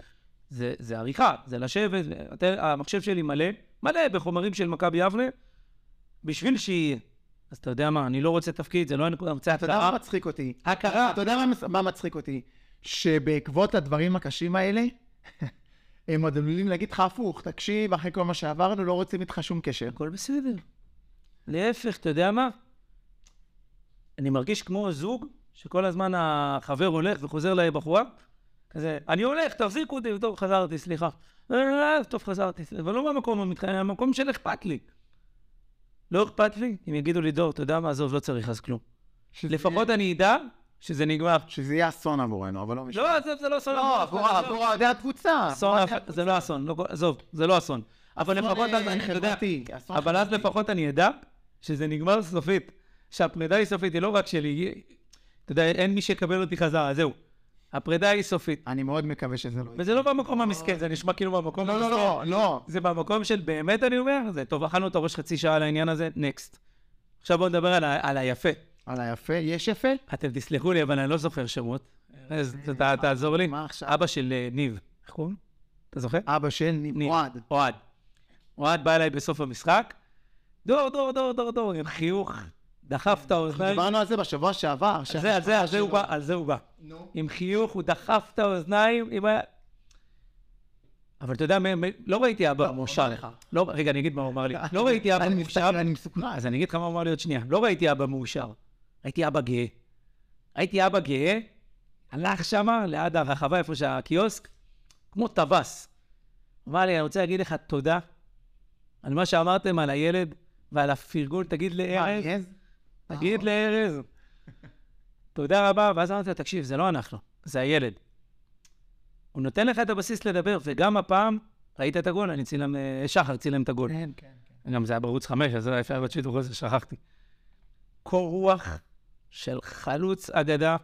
זה, זה עריכה, זה לשבת, הטל, המחשב שלי מלא, מלא בחומרים של מכבי יבנה, בשביל שיהיה. אז אתה יודע מה, אני לא רוצה תפקיד, זה לא הנקודה, אני רוצה אתה יודע מה מצחיק אותי? הכרה. אתה יודע מה, מצחיק אותי? שבעקבות הדברים הקשים האלה, הם עוד עלולים להגיד לך הפוך, תקשיב, אחרי כל מה שעברנו, לא רוצים איתך שום קשר. הכל בסדר. להפך, אתה יודע מה? אני מרגיש כמו זוג שכל הזמן החבר הולך וחוזר לבחורה, כזה, אני הולך, תחזיקו אותי, טוב, חזרתי, סליחה. טוב, חזרתי, אבל לא מהמקום המתחייב, מהמקום של אכפת לי. לא אכפת לי, אם יגידו לי, דור, אתה יודע מה, עזוב, לא צריך אז כלום. לפחות אני אדע שזה נגמר. שזה יהיה אסון עבורנו, אבל לא משנה. לא, עזוב, זה לא אסון. לא, עבור אוהדי הקבוצה. זה לא אסון, עזוב, זה לא אסון. אבל לפחות אז אני יודע, אבל אז לפחות אני אדע שזה נגמר סופית. שהפרידה היא סופית, היא לא רק שלי, אתה יודע, אין מי שיקבל אותי חזרה, זהו. הפרידה היא סופית. אני מאוד מקווה שזה לא... וזה לא במקום המסכן, זה נשמע כאילו במקום לא, לא, לא, לא. זה במקום של באמת, אני אומר, זה טוב, אכלנו את הראש חצי שעה על העניין הזה, נקסט. עכשיו בואו נדבר על, על היפה. על היפה, יש יפה? אתם תסלחו לי, אבל אני לא זוכר שמות. אז אתה- תעזור לי. מה עכשיו? אבא של אה, ניב. איך קוראים? אתה זוכר? אבא של ניב. נמרוד. אוהד. אוהד בא אליי בסוף המשחק, דור, דור, דור, דור, דור, עם חיוך, דחף את האוזניים. דיברנו על זה בשבוע שעבר. על זה, על זה, על זה הוא בא, על זה הוא בא. נו. עם חיוך, הוא דחף את האוזניים, עם ה... אבל אתה יודע, לא ראיתי אבא מאושר. לא, רגע, אני אגיד מה הוא אמר לי. לא ראיתי אבא מאושר. אני מסוכן. אז אני אגיד לך מה הוא אמר לי עוד שנייה. לא ראיתי אבא מאושר, ראיתי אבא גאה. ראיתי אבא גאה, הלך שמה ליד הרחבה איפה שהקיוסק, כמו טווס. אמר לי, אני רוצה להגיד לך תודה על מה שאמרתם על הילד ועל הפרגון, תגיד לארז? תגיד לארז. תודה רבה, ואז אמרתי לו, תקשיב, זה לא אנחנו, זה הילד. הוא נותן לך את הבסיס לדבר, וגם הפעם, ראית את הגול, אני צילם, אה, שחר צילם את הגול. כן, כן. כן. גם זה היה בערוץ חמש, אז היה יפה בשידור הזה, שכחתי. קור רוח של חלוץ אגדה,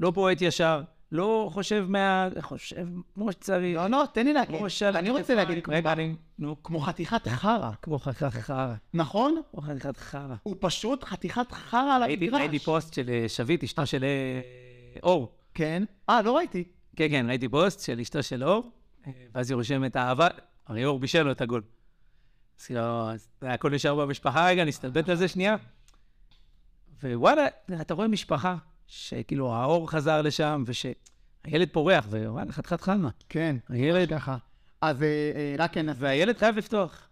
לא פועט ישר, לא חושב מה... חושב כמו שצריך. לא, לא, תן לי להגיד. אני רוצה להגיד, רגע, אני... נו. כמו חתיכת חרא, כמו חתיכת חרא. נכון? כמו חתיכת חרא. הוא פשוט חתיכת חרא על המגרש. ראיתי פוסט של אה, שביט, אשתו של אה, אור. כן. אה, לא ראיתי. כן, כן, ראיתי פוסט של אשתו של אור, אה, ואז היא רושמת אהבה, הרי אור בישל לו את הגול. אז כאילו, הכל נשאר במשפחה רגע, נסתלבט על זה שנייה. ווואלה, אתה רואה משפחה שכאילו האור חזר לשם, ושהילד פורח, ווואלה, חתיכת חלמה. כן. הילד, ככה. אז אה, אה, רק כן, והילד חייב לפתוח.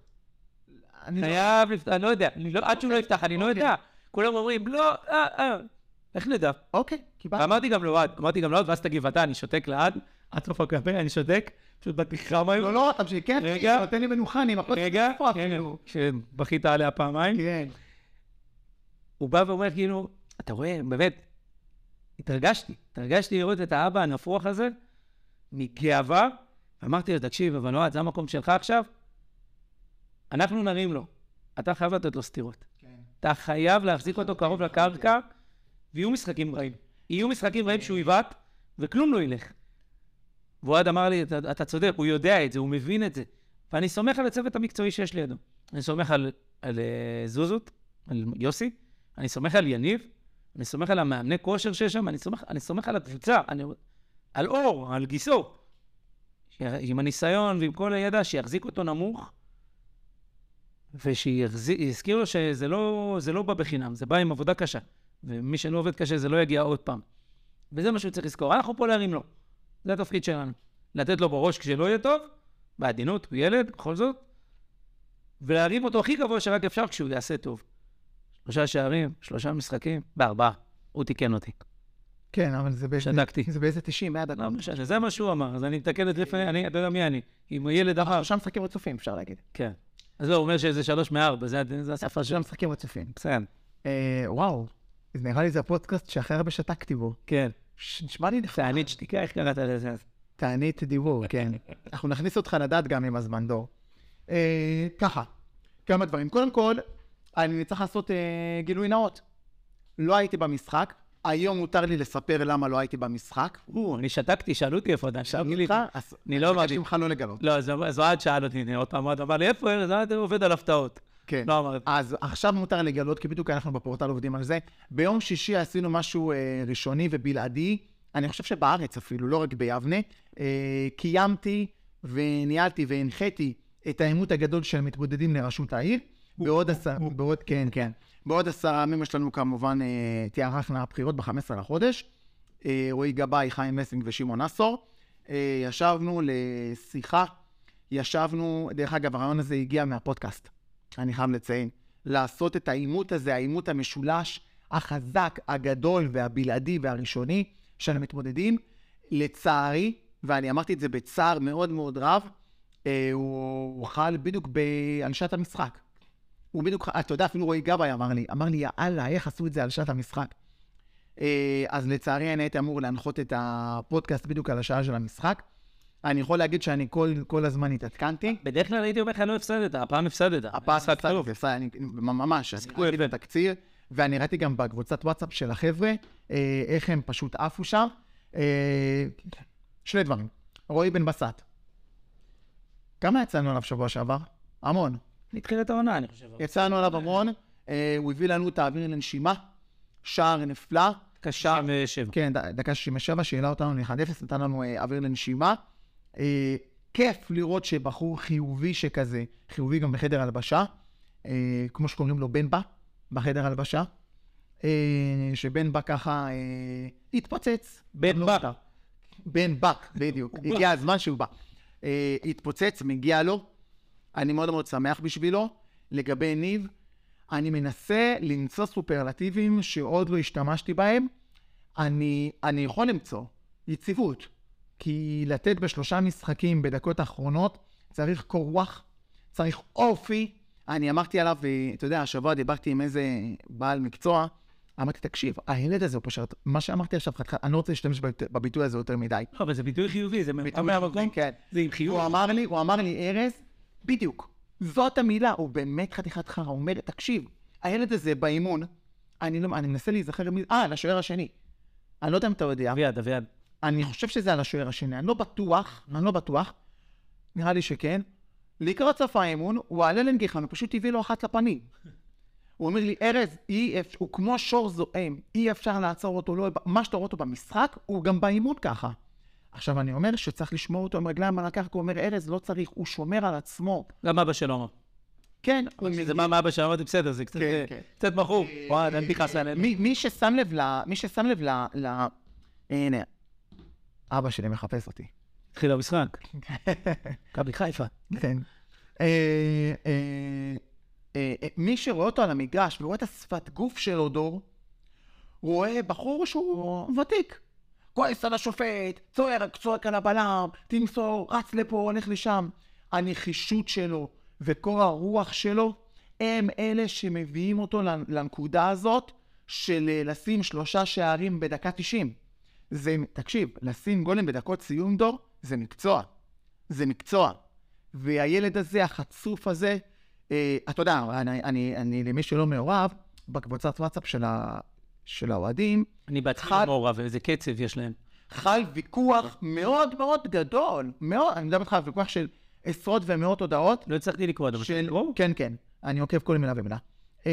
אני לא- חייב לפתוח, אני לא יודע, אני לא- עד שהוא לא יפתח, אני לא אוקיי. יודע. כולם אומרים, לא, אה, אה, איך נדע? אוקיי, קיבלתי. ואמרתי גם לאוהד, אמרתי גם לאוהד, ואז תגיב אתה, אני שותק לאוהד, עד סוף הקפה, אני שותק, פשוט באתי חם היום. לא, לא, תמשיך, כן, רגע. נותן לי מנוחה, אני מכות רגע, כן, אפילו. שבכית עליה פעמיים, כן. הוא בא ואומר כאילו, אתה רואה, באמת, התרגשתי, התרגשתי לראות את האבא הנפוח הזה, מגאווה, ואמרתי לו, תקשיב, אבל אוהד, זה המקום שלך עכשיו, אנחנו נרים לו, אתה חייב לתת לו סטירות. כן. אתה חייב להחזיק אותו קרוב לקרקע, ויהיו משחקים רעים. יהיו משחקים רעים שהוא יבעט, וכלום לא ילך. ואוהד אמר לי, אתה, אתה צודק, הוא יודע את זה, הוא מבין את זה. ואני סומך על הצוות המקצועי שיש לידו. אני סומך על, על uh, זוזות, על יוסי, אני סומך על יניב, אני סומך על המאמני כושר שיש שם, אני סומך, אני סומך על הקבוצה, אני, על אור, על גיסו. עם הניסיון ועם כל הידע, שיחזיק אותו נמוך, ושיזכיר לו שזה לא, לא בא בחינם, זה בא עם עבודה קשה. ומי שלא עובד קשה, זה לא יגיע עוד פעם. וזה מה שהוא צריך לזכור. אנחנו פה להרים לו. זה התפקיד שלנו. לתת לו בראש כשלא יהיה טוב, בעדינות, הוא ילד, בכל זאת, ולהרים אותו הכי גבוה שרק אפשר כשהוא יעשה טוב. שלושה שערים, שלושה משחקים, בארבעה. הוא תיקן אותי. כן, אבל זה באיזה... שתקתי. זה באיזה 90, 100 דקות. לא משנה, זה מה שהוא אמר, אז אני מתקן את זה לפני, אני, אתה יודע מי אני. אם הילד אמר, שלושה משחקים רצופים, אפשר להגיד. כן. אז לא, הוא אומר שזה שלוש מארבע, זה השפה שלו. שלושה משחקים רצופים. בסדר. אה, וואו, נראה לי זה הפודקאסט שהכי הרבה שתקתי בו. כן. נשמע לי נחמד. תענית שתיקה, איך קראת לזה? תענית דיבור, כן. אנחנו נכניס אותך לדעת גם עם הזמן, דור. אה, ככה, כמה דברים. קודם כל, אני צריך לעשות אה, גילוי נאות. לא הייתי במשחק, היום מותר לי לספר למה לא הייתי במשחק. או, אני שתקתי, שאלו אותי איפה אתה, גיליתי. אותך, אז אני לא אמרתי. ממך לא לגלות. לא, אז אז אוהד שאל אותי, עוד פעם, אמר לי, איפה ארז? אוהד עובד על הפתעות. כן. לא אמרתי. אז עכשיו מותר לגלות, כי בדיוק אנחנו בפורטל עובדים על זה. ביום שישי עשינו משהו אה, ראשוני ובלעדי, אני חושב שבארץ אפילו, לא רק ביבנה. אה, קיימתי וניהלתי והנחיתי את העימות הגדול של המתמודדים לראשות העיר. בעוד עשרה, בעוד, כן, כן. בעוד עשרה ימים יש לנו כמובן, אה, תיארכנה הבחירות ב-15 לחודש. אה, רועי גבאי, חיים מסינג ושמעון נסור. אה, ישבנו לשיחה, ישבנו, דרך אגב, הרעיון הזה הגיע מהפודקאסט. אני חייב לציין, לעשות את העימות הזה, העימות המשולש, החזק, הגדול והבלעדי והראשוני של המתמודדים. לצערי, ואני אמרתי את זה בצער מאוד מאוד רב, הוא חל בדיוק שעת המשחק. הוא בדיוק, אתה יודע, אפילו רועי גבאי אמר לי, אמר לי, יאללה, איך עשו את זה על שעת המשחק? אה, אז לצערי אני הייתי אמור להנחות את הפודקאסט בדיוק על השעה של המשחק. אני יכול להגיד שאני כל, כל הזמן התעדכנתי. בדרך כלל הייתי אומר לך, לא הפסדת, הפעם הפסדת. הפעם. הפסדתי, אני ממש, אני יפה. התקציר, ואני ראיתי גם בקבוצת וואטסאפ של החבר'ה, אה, איך הם פשוט עפו שם. אה, שני דברים, רועי בן בסט, כמה יצאנו עליו שבוע שעבר? המון. נתחיל את העונה, אני חושב. יצאנו עליו המון, אה, הוא הביא לנו את האוויר לנשימה, שער נפלא. קשה ושבע. כן, ד- דקה 67, שהעלה אותנו ל-1-0, נתן לנו אה, אוויר לנשימה. אה, כיף לראות שבחור חיובי שכזה, חיובי גם בחדר הלבשה, כמו שקוראים לו בן בא, בחדר הלבשה, בא ככה התפוצץ. בן לא בא, בדיוק. הגיע הזמן שהוא בא. התפוצץ, מגיע לו. אני מאוד מאוד שמח בשבילו. לגבי ניב, אני מנסה למצוא סופרלטיבים שעוד לא השתמשתי בהם. אני, אני יכול למצוא יציבות, כי לתת בשלושה משחקים בדקות האחרונות צריך קור רוח, צריך אופי. אני אמרתי עליו, אתה יודע, השבוע דיברתי עם איזה בעל מקצוע, אמרתי, תקשיב, הילד הזה הוא פשוט, מה שאמרתי עכשיו, אני לא רוצה להשתמש בביט- בביטוי הזה יותר מדי. לא, אבל זה ביטוי חיובי, זה מהמקום, כן. זה עם חיוב. הוא אמר לי, הוא אמר לי, ארז, בדיוק, זאת המילה, הוא באמת חתיכת חרא, הוא אומר, תקשיב, הילד הזה באימון, אני לא, אני מנסה להיזכר מי, אה, על השוער השני. אני לא יודע אם אתה יודע, אביעד, אביעד. אני חושב שזה על השוער השני, אני לא בטוח, אני לא בטוח, נראה לי שכן. לקראת סוף האימון, הוא עלה לנגיחן, הוא פשוט הביא לו אחת לפנים. הוא אומר לי, ארז, אי אפשר, הוא כמו שור זועם, אי אפשר לעצור אותו, לא, מה שאתה רואה אותו במשחק, הוא גם באימון ככה. עכשיו, אני אומר שצריך לשמור אותו עם רגליים על הקרקע, הוא אומר, ארז, לא צריך, הוא שומר על עצמו. גם אבא שלו אמר. כן, זה מה מאבא שלו, אמרתי, בסדר, זה קצת כן, אה, כן. קצת מכור. וואי, אל תכעס עלינו. מי, מי ששם לב ל... מי ששם לב ל... ל... הנה, אבא שלי מחפש אותי. התחיל המשחק. מכבי חיפה. כן. אה, אה, אה, אה, מי שרואה אותו על המגרש ורואה את השפת גוף שלו, דור, רואה בחור שהוא ותיק. כועס על השופט, צועק, צועק על הבלם, תמסור, רץ לפה, הולך לשם. הנחישות שלו וקור הרוח שלו הם אלה שמביאים אותו לנ- לנקודה הזאת של אה, לשים שלושה שערים בדקה 90. זה, תקשיב, לשים גולים בדקות סיום דור, זה מקצוע. זה מקצוע. והילד הזה, החצוף הזה, אה, אתה יודע, אני, אני, אני למי שלא מעורב, בקבוצת וואטסאפ של, ה, של האוהדים, אני בעצמי חד- מעורב, איזה קצב יש להם. חל ויכוח מאוד מאוד גדול, מאוד, אני מדבר איתך על ויכוח של עשרות ומאות הודעות, לא הצלחתי לקרוא, אבל של... כן, כן, אני עוקב כל מילה ומילה. אה,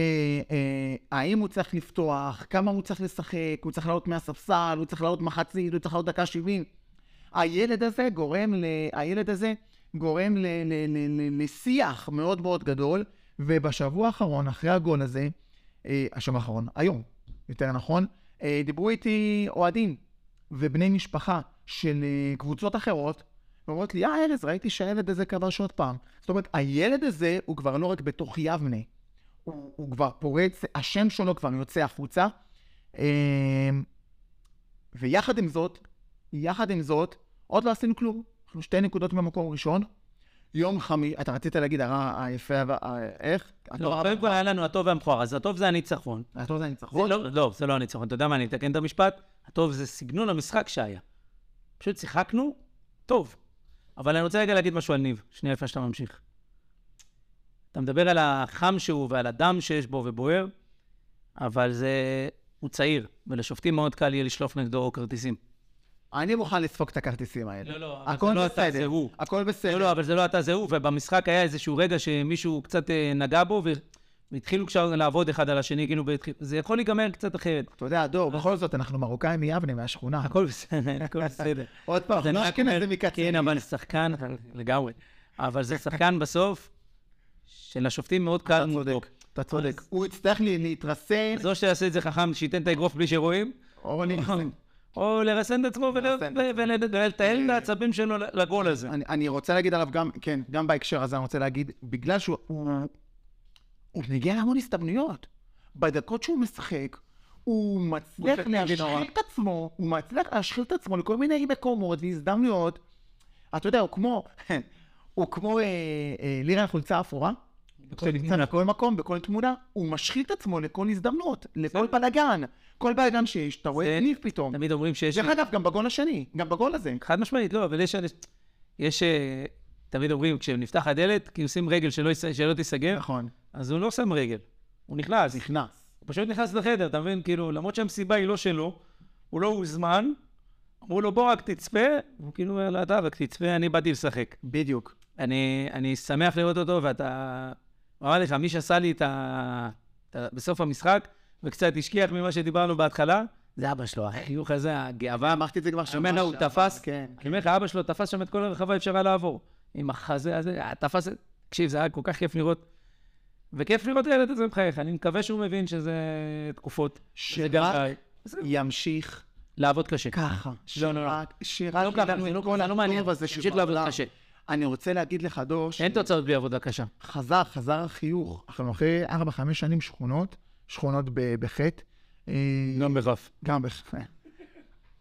אה, האם הוא צריך לפתוח, כמה הוא צריך לשחק, הוא צריך לעלות מהספסל, הוא צריך לעלות מחצית, הוא צריך לעלות דקה 70. הילד הזה גורם, ל... הילד הזה גורם ל... ל... ל... ל... לשיח מאוד מאוד גדול, ובשבוע האחרון, אחרי הגול הזה, אה, השבוע האחרון, היום, יותר נכון, אה, דיברו איתי אוהדים ובני משפחה של אה, קבוצות אחרות, ואומרות לי, אה, ארז, ראיתי שהילד הזה כבש עוד פעם. זאת אומרת, הילד הזה הוא כבר לא רק בתוך יבנה, הוא, הוא כבר פורץ, השם שלו כבר יוצא החוצה. אה, ויחד עם זאת, יחד עם זאת, עוד לא עשינו כלום. אנחנו שתי נקודות במקום ראשון. יום חמישי, אתה רצית להגיד הרע, היפה, איך? לא, קודם כל היה לנו הטוב והמכוער, אז הטוב זה הניצחון. הטוב זה זה הניצחון. לא, לא, זה לא הניצחון. אתה יודע מה, אני אתקן את המשפט. הטוב זה סגנון המשחק שהיה. פשוט שיחקנו טוב. אבל אני רוצה רגע להגיד משהו על ניב, שנייה לפני שאתה ממשיך. אתה מדבר על החם שהוא ועל הדם שיש בו ובוער, אבל זה... הוא צעיר, ולשופטים מאוד קל יהיה לשלוף נגדו כרטיסים. אני מוכן לספוג את הכרטיסים האלה. לא, לא, אבל זה לא אתה. זה הוא. הכל בסדר. לא, לא, אבל זה לא אתה, זה הוא, ובמשחק היה איזשהו רגע שמישהו קצת אה, נגע בו, והתחילו עכשיו לעבוד אחד על השני, כאילו, זה יכול להיגמר קצת אחרת. אתה יודע, דור, בכל זאת, אנחנו מרוקאים מיבנה, מהשכונה. הכל בסדר, הכל בסדר. עוד פעם, אני לא רק אשכנזי אומר, מקצה. כן, אבל שחקן, לגמרי. אבל זה שחקן בסוף, שלשופטים מאוד קל. צודק, אתה צודק. הוא יצטרך להתרסן, אז או שיעשה את זה חכם, שייתן את האגרוף בלי שרואים, או. או לרסן את עצמו לרסן את העצבים שלו לגול הזה. אני, רוצה להגיד עליו גם, כן, גם בהקשר הזה אני רוצה להגיד, בגלל שהוא... הוא, מגיע להמון הזדמנויות. בדקות שהוא משחק, הוא מצליח. להשחיל את עצמו, הוא מצליח להשחיל את עצמו לכל מיני מקומות והזדמנויות. אתה יודע, הוא כמו, הוא כמו אה, אה, לירה החולצה האפורה, שנמצא בכל מקום, בכל תמונה, הוא משחיל את עצמו לכל הזדמנות, לכל בלאגן. כל בלאגן שיש, אתה רואה ניב פתאום. תמיד אומרים שיש... דרך אגב, גם בגול השני, גם בגול הזה. חד משמעית, לא, אבל יש... יש... אה, תמיד אומרים, כשנפתח הדלת, כי עושים רגל שלא שלא תיסגר, נכון. אז הוא לא שם רגל, הוא נכנס. נכנס. הוא פשוט נכנס לחדר, אתה מבין? כאילו, למרות שהמסיבה היא לא שלו, הוא לא הוזמן, אמרו לו, בוא רק תצפה, הוא כאילו אומר לה, אתה רק תצפה, אני באתי לשחק. בדיוק. אני, אני שמח לראות אותו, ואתה... אמר לך, מי שעשה לי. את ה... בסוף המשחק, וקצת השכיח ממה שדיברנו בהתחלה, זה אבא שלו, החיוך הזה, הגאווה. אמרתי את זה כבר ממנו הוא תפס, כן. אני אומר לך, אבא שלו תפס שם את כל הרחבה, אפשר היה לעבור. עם החזה הזה, תפס, תקשיב, זה היה כל כך כיף לראות. וכיף לראות הילד הזה מחייך, אני מקווה שהוא מבין שזה תקופות. שרק די. ימשיך לעבוד קשה. ככה. לא, לא, לא. שרק, לא ככה, ידענו זה לא לא מעניין. תמשיך לעבוד. קשה. אני רוצה להגיד לך, דוש, אין תוצאות בלי עבודה קשה. חזר, חזר החיוך. אנחנו אחרי 4-5 שנים שכונות, שכונות בחטא. אה, בכף. גם בחטא.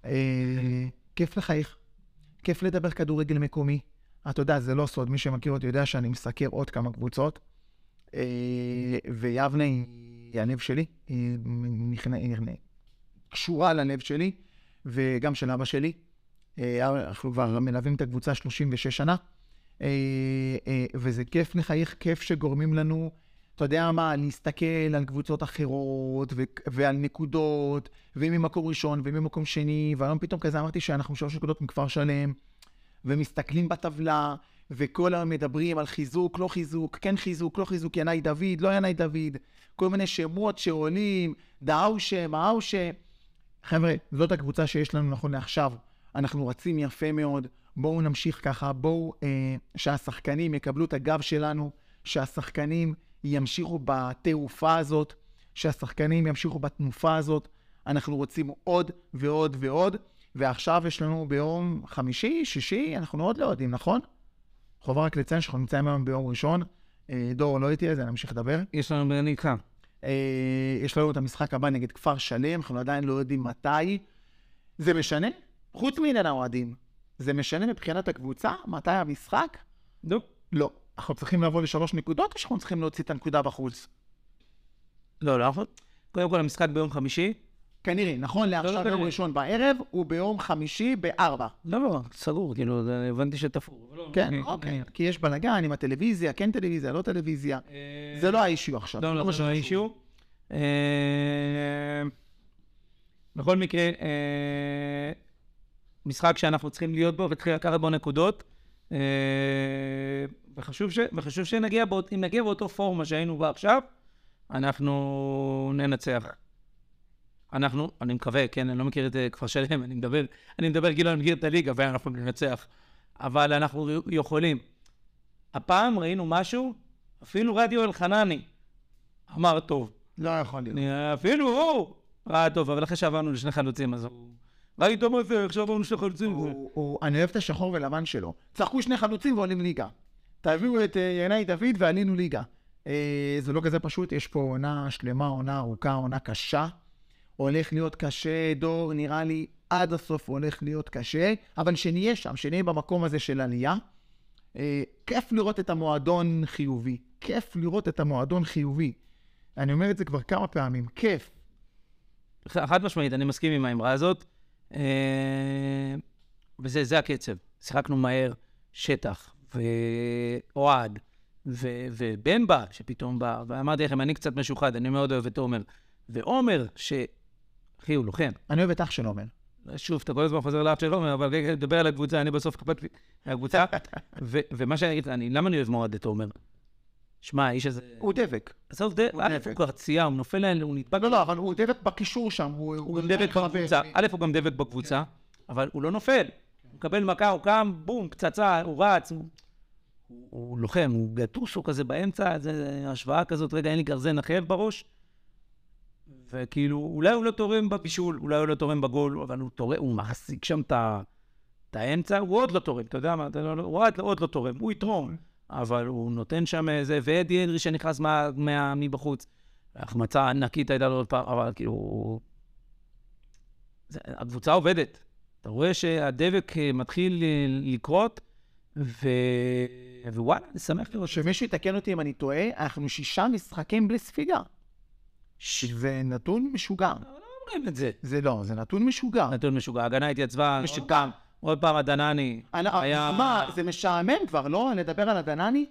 אה, כיף לחייך. כיף לדבר כדורגל מקומי. אתה יודע, זה לא סוד, מי שמכיר אותי יודע שאני מסקר עוד כמה קבוצות. אה, ויבנה היא הלב שלי, היא קשורה ללב שלי, וגם של אבא שלי. אנחנו כבר מלווים את הקבוצה 36 שנה, וזה כיף לחייך, כיף שגורמים לנו, אתה יודע מה, להסתכל על קבוצות אחרות, ו- ועל נקודות, וממקום ראשון וממקום שני, והיום פתאום כזה אמרתי שאנחנו שלוש נקודות מכפר שלם, ומסתכלים בטבלה, וכל היום מדברים על חיזוק, לא חיזוק, כן חיזוק, לא חיזוק, ינאי דוד, לא ינאי דוד, כל מיני שמות שעולים, דאושה, מאושה. חבר'ה, זאת הקבוצה שיש לנו נכון לעכשיו. אנחנו רצים יפה מאוד, בואו נמשיך ככה, בואו אה, שהשחקנים יקבלו את הגב שלנו, שהשחקנים ימשיכו בתעופה הזאת, שהשחקנים ימשיכו בתנופה הזאת. אנחנו רוצים עוד ועוד ועוד, ועכשיו יש לנו ביום חמישי, שישי, אנחנו עוד לא יודעים, נכון? חובה רק לציין שאנחנו נמצאים היום ביום ראשון. אה, דור לא איתי, אז אני אמשיך לדבר. יש לנו בני איתך. אה, יש לנו את המשחק הבא נגד כפר שלם, אנחנו עדיין לא יודעים מתי. זה משנה? חוץ מעניין האוהדים. זה משנה מבחינת הקבוצה? מתי המשחק? נו. לא. אנחנו צריכים לבוא לשלוש נקודות, או שאנחנו צריכים להוציא את הנקודה בחוץ? לא, לא. אנחנו- קודם כל, המשחק ביום חמישי. כנראה, נכון לא, לעכשיו לא, יום לא. ראשון בערב, הוא ביום חמישי בארבע. לא, לא, סגור, כאילו, הבנתי שתפור. לא, כן, אוקיי. כי יש בלאגן עם הטלוויזיה, כן טלוויזיה, לא טלוויזיה. אה, זה לא האישיו עכשיו. לא, לא, זה לא. האישיו. אה, בכל מקרה, אה, משחק שאנחנו צריכים להיות בו וצריכים לקחת בו נקודות. וחשוב, ש, וחשוב שנגיע באות, אם נגיע באותו פורמה שהיינו בה עכשיו, אנחנו ננצח. אנחנו, אני מקווה, כן, אני לא מכיר את אה, כפר שלם, אני מדבר, אני מדבר כאילו אני מכיר את הליגה ואנחנו ננצח. אבל אנחנו יכולים. הפעם ראינו משהו, אפילו רדיו אלחנני אמר טוב. לא יכול להיות. אני- אפילו הוא ראה טוב, אבל אחרי שעברנו לשני חלוצים, אז הוא... ראית מה זה, עכשיו עברנו לשני חלוצים. הוא- הוא- אני אוהב את השחור ולבן שלו. צחקו שני חלוצים ועולים ליגה. תביאו את אה, ינאי דוד ועלינו ליגה. אה, זה לא כזה פשוט, יש פה עונה שלמה, עונה ארוכה, עונה קשה. הולך להיות קשה, דור, נראה לי עד הסוף הולך להיות קשה, אבל שנהיה שם, שנהיה במקום הזה של עלייה. אה, כיף לראות את המועדון חיובי. כיף לראות את המועדון חיובי. אני אומר את זה כבר כמה פעמים, כיף. חד משמעית, אני מסכים עם האמרה הזאת. וזה זה הקצב. שיחקנו מהר, שטח, ואוהד, ובן בא, שפתאום בא, ואמרתי לכם, אני קצת משוחד, אני מאוד אוהב את עומר. ועומר, ש... אחי, הוא לוחם. אני אוהב את אח של עומר. שוב, אתה כל הזמן חוזר לאף של עומר, אבל רגע, נדבר על הקבוצה, אני בסוף לי מהקבוצה. ומה שאני אגיד, אני, למה אני אוהב מאוד את עומר? שמע, האיש הזה... הוא דבק. עזוב, הוא דבק. הוא קרצייה, הוא נופל, עליהם, הוא נדבק. לא, לא, אבל הוא דבק בקישור שם. הוא גם דבק בקבוצה. א', הוא גם דבק בקבוצה, אבל הוא לא נופל. הוא מקבל מכה, הוא קם, בום, פצצה, הוא רץ. הוא- הוא הוא לוחם, הוא גטוס, הוא כזה באמצע, זה השוואה כזאת, רגע, אין לי גרזן אחר בראש. וכאילו, אולי הוא לא תורם בבישול, אולי הוא לא תורם בגול, אבל הוא תורם, הוא מחזיק שם את האמצע, הוא עוד לא תורם, אתה יודע מה, אתה לא- הוא עוד- עוד לא תורם, הוא יתרום, אבל הוא נותן שם איזה, ואדי הנרי שנכנס מה- מה- מבחוץ. החמצה ענקית הייתה לו עוד פעם, אבל כאילו... זה, הקבוצה עובדת. אתה רואה שהדבק אה, מתחיל אה, לקרות, ו... ווואלה, אני שמח לראות ש... שמישהו יתקן אותי אם אני טועה, אנחנו שישה משחקים בלי ספיגה. זה נתון משוגע. אומרים את זה. זה לא, זה נתון משוגע. נתון משוגע, ההגנה התייצבה, משוגע. עוד פעם הדנני. היה- מה, זה משעמם כבר, לא? לדבר על הדנני?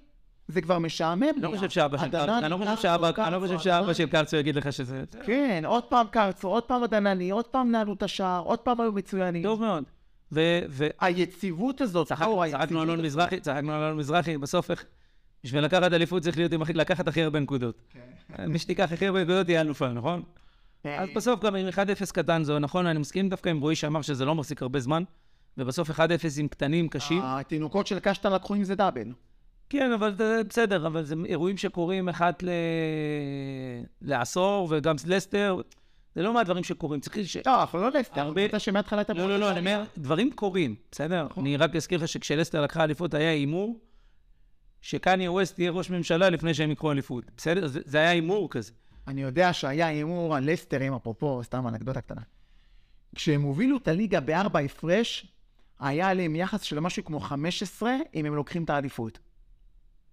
זה כבר משעמם. אני לא. חושב שאבא של קרצו, אני לא חושב שאבא- לא. שאבא של קרצו יגיד לך שזה... כן, עוד פעם קרצו, עוד פעם הדנני, עוד פעם נעלו את השער, עוד פעם היו מצוינים. טוב מאוד. ו... ו- היציבות הזאת, צחק- אור, צחקנו על אלון. מזרחי, צחקנו על אלון מזרחי, בסוף איך... בשביל לקחת אליפות צריך להיות עם הכי- לקחת הכי הרבה נקודות. מי שתיקח הכי הרבה נקודות יהיה אלופה, נכון? אז בסוף גם עם 1-0 קטן זה נכון, אני מסכים דווקא עם רועי שאמר שזה לא מחזיק הרבה זמן, ובסוף 1-0 עם קטנים קשים. התינוקות של קשטן לקחו עם זה דאבל. כן, אבל זה בסדר, אבל זה אירועים שקורים אחת. לעשור, וגם לסטר, זה לא מהדברים שקורים. צריך ש... לא, אנחנו לא לסטר, הרבה- אתה שמההתחלה הייתה... לא, לא, לא, אני אומר, דברים קורים, בסדר? אני רק אזכיר לך שכשלסטר לקחה אליפות היה הימור שקניה ווסט יהיה ראש ממשלה לפני שהם יקחו אליפות. בסדר? זה זה היה הימור כזה. אני יודע שהיה הימור על לסטרים, אפרופו, סתם אנקדוטה קטנה. כשהם הובילו את הליגה בארבע הפרש, היה עליהם יחס של משהו כמו 15 אם הם לוקחים את האליפות.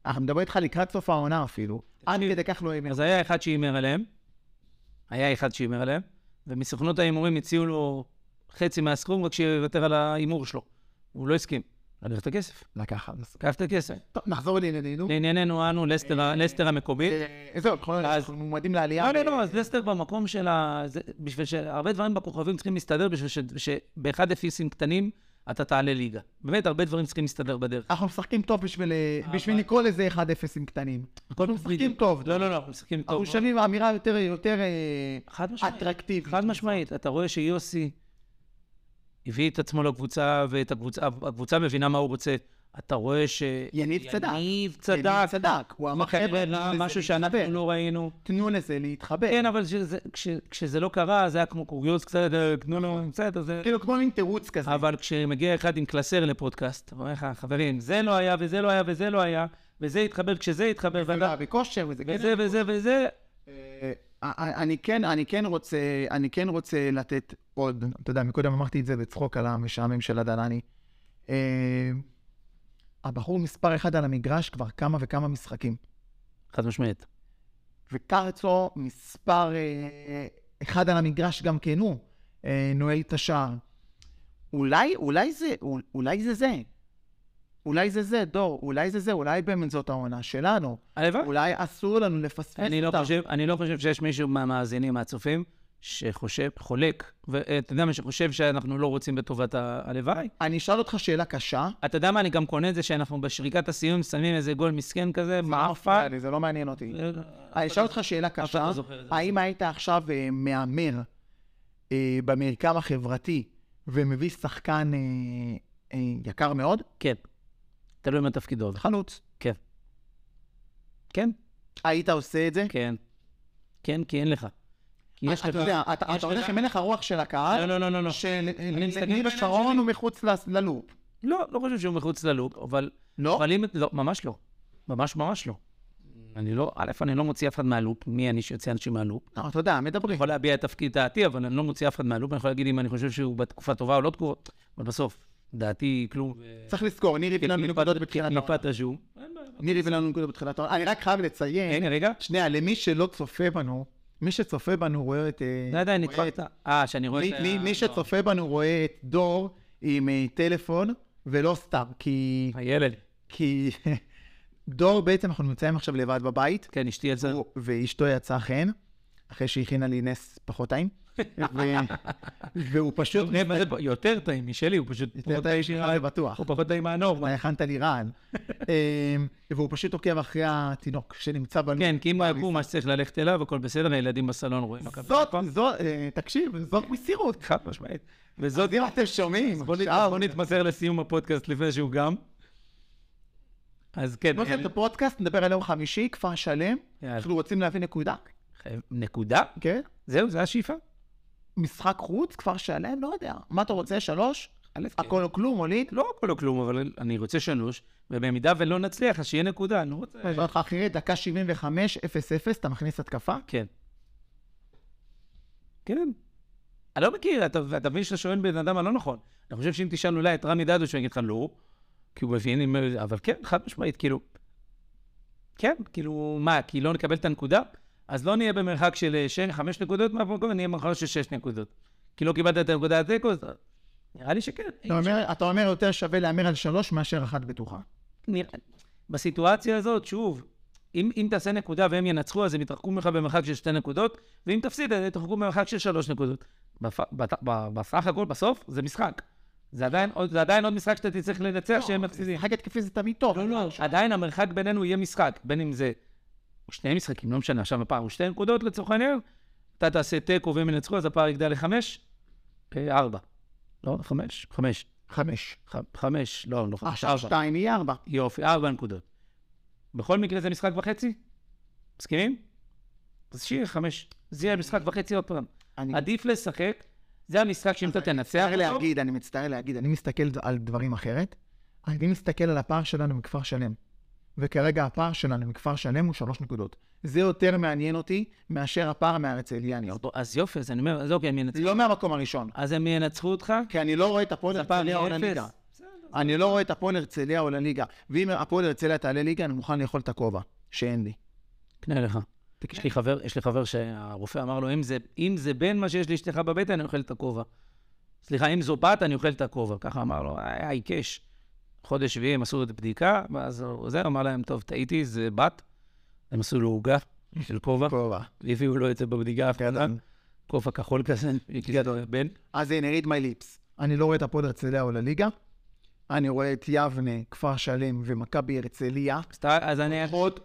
אנחנו מדברים איתך לקראת סוף העונה אפילו. עד כדי כך לא הימר. אז היה אחד שהימר עליהם, היה אחד שהימר עליהם, ומסוכנות ההימורים הציעו לו חצי מהסכום, רק שיוותר על ההימור שלו. הוא לא הסכים. לקח את הכסף. לקח את הכסף. טוב, נחזור לענייננו. לענייננו, אנו, לסטר ה- לסטר המקומית. אה, זהו, אנחנו אנחנו מועמדים לעלייה. לא, לא, לא, אז לסטר במקום של ה... בשביל שהרבה דברים בכוכבים צריכים להסתדר, בשביל שבאחד אפסים קטנים אתה תעלה ליגה. באמת, הרבה דברים צריכים להסתדר בדרך. אנחנו משחקים טוב בשביל בשביל לקרוא לזה 1-0 עם קטנים. אנחנו משחקים טוב. לא, לא, לא, אנחנו משחקים טוב. אנחנו שווים אמירה יותר יותר אה. אטרקטיבית. חד משמעית. אתה רואה שיוסי הביא את עצמו לקבוצה, ואת הקבוצה, הקבוצה מבינה מה הוא רוצה. אתה רואה ש... יניב צדק. יניב צדק. צדק. הוא אמר, חבר'ה, לזה משהו שאנחנו. לא ראינו. תנו לזה להתחבר. כן, אבל שזה- כש- כשזה לא קרה, זה היה כמו קוריוז קצת, אה, תנו לו, בסדר, זה... כאילו כמו מין תירוץ כזה. אבל כשמגיע אחד עם קלסר לפודקאסט, אומר לך, חברים, זה לא היה, וזה לא היה, וזה לא היה, וזה התחבר כשזה התחבר, זה ואתה- לא בכושר וזה כן. וזה וזה וזה, אה, אני כן, אני כן רוצה, אני כן רוצה לתת עוד, אתה יודע, מקודם אמרתי את זה בצחוק על המשעמם של הדלני. הבחור מספר אחד על המגרש כבר כמה וכמה משחקים. חד משמעית. וקרצו מספר אה, אחד על המגרש גם כן הוא, אה, נועל את השער. אולי, אולי זה, אולי זה זה. אולי זה זה, דור, אולי זה זה, אולי באמת זאת העונה שלנו. הלוואי. אולי אסור לנו לפספס אותה. לא חושב, אני לא חושב שיש מישהו מהמאזינים, מהצופים, שחושב, חולק, ואתה יודע מה, שחושב שאנחנו לא רוצים בטובת ה- הלוואי. אני אשאל אותך שאלה קשה. אתה יודע מה, אני גם קונה את זה שאנחנו בשריקת הסיום שמים איזה גול מסכן כזה, מעפן. זה לא מעניין אותי. אה, אני אשאל אותך שאלה קשה. לא זה. האם היית עכשיו אה, מהמר אה, במרקם החברתי ומביא שחקן אה, אה, יקר מאוד? כן. תלוי מה תפקידו. חלוץ. כן. כן, היית עושה את זה? כן. כן, כי אין לך. כי יש אתה לך... יודע, אתה יש אתה הולך לך- עם הלך הרוח של הקהל, לא, לא, לא, לא, לא. שניר שרון. הוא מחוץ ללופ. לא, לא חושב שהוא מחוץ ללופ, אבל... לא? אבל אם... לא, ממש לא. ממש ממש לא. אני לא... א', אני לא מוציא אף אחד מהלופ. מי אני שיוצא אנשים מהלופ? לא, אתה יודע, אני מדברים. יכול להביע את תפקיד דעתי, אבל אני לא מוציא אף אחד מהלופ. אני יכול להגיד אם אני חושב שהוא בתקופה טובה או לא תקופה, אבל בסוף, דעתי כלום. צריך לזכור, ניר הביא לנו נקודות בתחילת העונה. מפת הז'ו. ניר הביא לנו נקודות בתחילת העונה. אני רק חייב לציין. שנייה, למי שלא צופה בנו, מי שצופה בנו רואה את... אה, עדיין רואה נדפקת. אה, שאני רואה מי, את מי, לא. שצופה בנו רואה את דור עם אה, טלפון, ולא סתם, כי, הילד. כי דור בעצם, אנחנו נמצאים עכשיו לבד בבית, כן, אשתי יצאה. ואשתו יצאה חן, אחרי שהכינה לי נס פחות טעים, ו... והוא פשוט... יותר טעים משלי, הוא פשוט... יותר טעים שלך, זה בטוח. הוא פחות טעים מהנורמה. אתה הכנת לי רעל. אמ, והוא פשוט עוקב אחרי התינוק שנמצא בנו. כן, כי אם הוא יקום, מה שצריך ללכת אליו, הכל בסדר, הילדים בסלון רואים. זאת. זאת, אה, תקשיב, זאת מסירות. חד משמעית. וזאת... אם אתם שומעים, בוא נת- עכשיו, בוא נתמסר לסיום הפודקאסט לפני שהוא גם. אז כן, בוא נעשה את הפודקאסט, נדבר על יום חמישי, כפר שלם. אנחנו רוצים להביא נקודה, נקודה? כן? זהו, זה השאיפה? משחק חוץ, כפר שלם, לא יודע. מה אתה רוצה, שלוש? א', כן. הכל או כלום, הוליד? לא הכל או כלום, אבל אני רוצה שלוש, ובמידה ולא נצליח, אז שיהיה נקודה, אני לא רוצה... אני אומר לך אחרי דקה 75, 0-0, אתה מכניס התקפה? כן. כן. אני לא מכיר, אתה אתה מבין שאתה שואל בן אדם הלא נכון. אני חושב שאם תשאל אולי את רמי דדו, שהוא יגיד לך לא, כי הוא מבין, אבל כן, חד משמעית, כאילו... כן, כאילו, מה, כי לא נקבל את הנקודה? אז לא נהיה במרחק של אה, חמש נקודות מהמקום, נהיה במרחק של שש נקודות. כי לא קיבלת את הנקודה התיקו, אז נראה לי שכן. אתה אומר- אתה אומר יותר שווה להמר על שלוש מאשר אחת בטוחה. נראה- בסיטואציה הזאת, שוב, אם, אם תעשה נקודה והם ינצחו, אז הם יתרחקו ממך במרחק של שתי נקודות, ואם תפסיד, הם יתרחקו במרחק של שלוש נקודות. בפ... בסך הכל, בסוף, זה משחק. זה עדיין, עוד, זה עדיין עוד משחק שאתה תצטרך לנצח שהם מפסידים. משחק התקפי זה תמיד טוב. לא, לא, עדיין המרחק בינינו יהיה משחק, בין אם זה שני משחקים, לא משנה, עכשיו הפער הוא שתי נקודות לצורך העניין, אתה תעשה תיקו והם ינצחו, אז הפער יגדל לחמש? ארבע. לא, חמש? חמש. חמש. חמש, לא, לא חמש, עכשיו ארבע. שתיים יהיה ארבע. יופי, ארבע נקודות. בכל מקרה זה משחק וחצי? מסכימים? אז שיהיה חמש. זה יהיה משחק וחצי עוד פעם. אני עדיף לשחק, זה המשחק שאם אתה תנצח מצטער אותו, להגיד, אני מצטער להגיד, אני מסתכל על דברים אחרת. אני מסתכל על הפער שלנו מכפר שלם. וכרגע הפער שלנו מכפר שלם הוא שלוש נקודות. זה יותר מעניין אותי מאשר הפער מהרצליה. אני עוד- אז יופי, אז אני אומר, אז אוקיי, הם ינצחו. לא מהמקום הראשון. אז הם ינצחו אותך? כי אני לא רואה את הפועל הרצליה יהיה עולה אפס. ליגה. אני לא רואה את הפועל הרצליה עולה ליגה. ואם הפועל הרצליה תעלה ליגה, אני מוכן לאכול את הכובע, שאין לי. קנה לך. יש לי חבר, יש לי חבר שהרופא אמר לו, אם זה, אם זה בן מה שיש לאשתך בבטן, אני אוכל את הכובע. סליחה, אם זו בת, אני אוכל את הכובע. ככה אמר לו, היה עיקש. חודש שביעי הם עשו את הבדיקה, ואז הוא זה, אמר להם, טוב, טעיתי, זה בת. הם עשו לו עוגה של כובע, כובע. והביאו לו את זה בבדיקה האחרונה. כן. כובע כחול כזה, הקליטו בן. אז הנה, read my lips. אני לא רואה את הפועל הרצליה עולה ליגה. אני רואה את יבנה, כפר שלם ומכבי הרצליה. אז אני...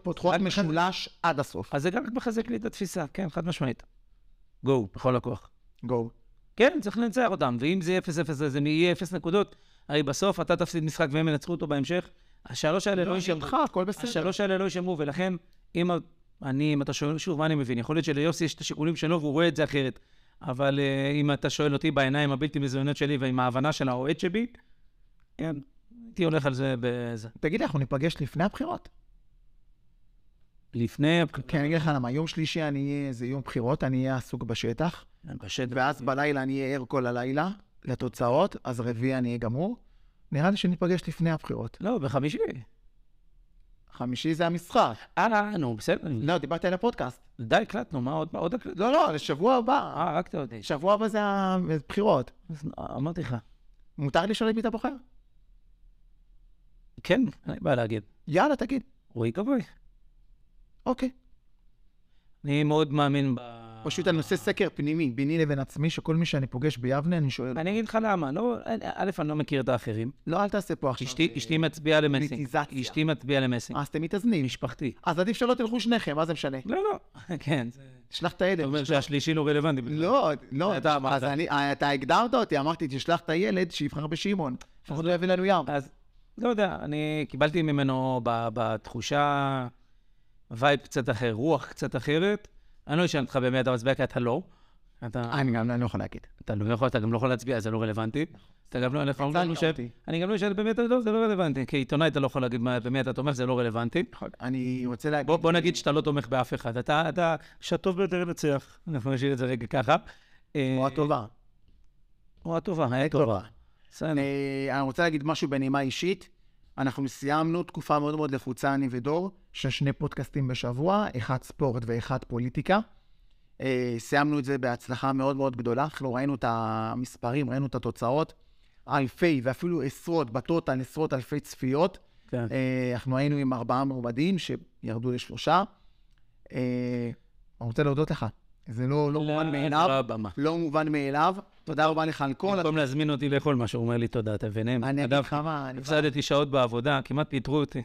פותחות, משולש עד הסוף. אז זה גם מחזק לי את התפיסה, כן, חד משמעית. גו, בכל הכוח. גו. כן, צריך לנצח אותם, ואם זה 0-0, אז זה יהיה 0 נקודות. הרי בסוף אתה תפסיד משחק והם ינצחו אותו בהמשך. השלוש האלה לא יישמרו. איתך, הכל בסדר. השלוש האלה לא יישמרו, ולכן, אם אני, אם אתה שואל, שוב, מה אני מבין? יכול להיות שליוסי יש את השיקולים שלו והוא רואה את זה אחרת. אבל אה, אם אתה שואל אותי בעיניים הבלתי מזוינות שלי ועם ההבנה של האוהד שבי, כן, הייתי הולך על זה בזה. תגיד אנחנו ניפגש לפני הבחירות? לפני... כן, אני אגיד לך למה, יום שלישי אני אהיה, זה יום בחירות, אני אהיה עסוק בשטח, בשטח. ואז בלילה אני אהיה ער כל הלילה לתוצאות, אז רביעי אני אהיה גמור. נראה לי שניפגש לפני הבחירות. לא, בחמישי. חמישי זה המשחק. אה, נו, בסדר. לא, דיברתי על הפודקאסט. די, הקלטנו, מה עוד? עוד הקלטנו? לא, לא, לשבוע הבא. אה, רק אתה יודע. שבוע הבא זה הבחירות. אמרתי לך. מותר לשאול את מי אתה בוחר? כן, אין בעיה להגיד. יאללה, תגיד. רועי כבוי. אוקיי. אני מאוד מאמין ב... פשוט אני עושה סקר פנימי ביני לבין עצמי, שכל מי שאני פוגש ביבנה, אני שואל, אני אגיד לך למה, לא, א', אני לא מכיר את האחרים. לא, אל תעשה פה עכשיו. אשתי, מצביעה למסינג. פוליטיזציה. אשתי מצביעה למסינג. אז אתם מתאזנים. משפחתי. אז עדיף שלא תלכו שניכם, מה זה משנה? לא, לא. כן. תשלח את אתה הילד. אומר שהשלישי לא רלוונטי. לא, לא. אתה אמרת. אז אני, אתה הגדרת אותי, אמרתי, תשלח את הילד שיבחר בשמעון. לפחות לא יביא לנו ים. אז לא יודע, אני קיבלתי ממנו בתחושה vibe קצת אחר, רוח קצת אחרת. אני לא אשאל אותך במי אתה מצביע, כי אתה לא. אתה, אני גם לא יכול להגיד. אתה לא יכול, אתה גם לא יכול להצביע, זה לא רלוונטי. אתה גם לא, אתה הצלת חושב. אני גם לא אשאל במי אתה לא, זה לא רלוונטי. כעיתונאי אתה לא יכול להגיד במי אתה תומך, זה לא רלוונטי. אני רוצה להגיד... בוא, נגיד שאתה לא תומך באף אחד. אתה, אתה, שהטוב ביותר ינצח. אנחנו נשאיר את זה רגע ככה. אה, או הטובה. או הטובה, היה טובה. אה, אני רוצה להגיד משהו בנימה אישית. אנחנו סיימנו תקופה מאוד מאוד לחוצה, אני ודור, של שני פודקאסטים בשבוע, אחד ספורט ואחד פוליטיקה. אה, סיימנו את זה בהצלחה מאוד מאוד גדולה. אנחנו ראינו את המספרים, ראינו את התוצאות. אלפי ואפילו עשרות, בטוטל עשרות אלפי צפיות. כן. אה, אנחנו היינו עם ארבעה מועמדים שירדו לשלושה. אה, אני רוצה להודות לך. זה לא, לא מובן לא מאליו. הבמה. לא מובן מאליו. תודה רבה לך על כל... במקום להזמין אותי לאכול משהו, הוא אומר לי תודה, אתה ביניהם. אני אגיד לך מה, אני- הפסדתי שעות בעבודה, כמעט פיטרו אותי.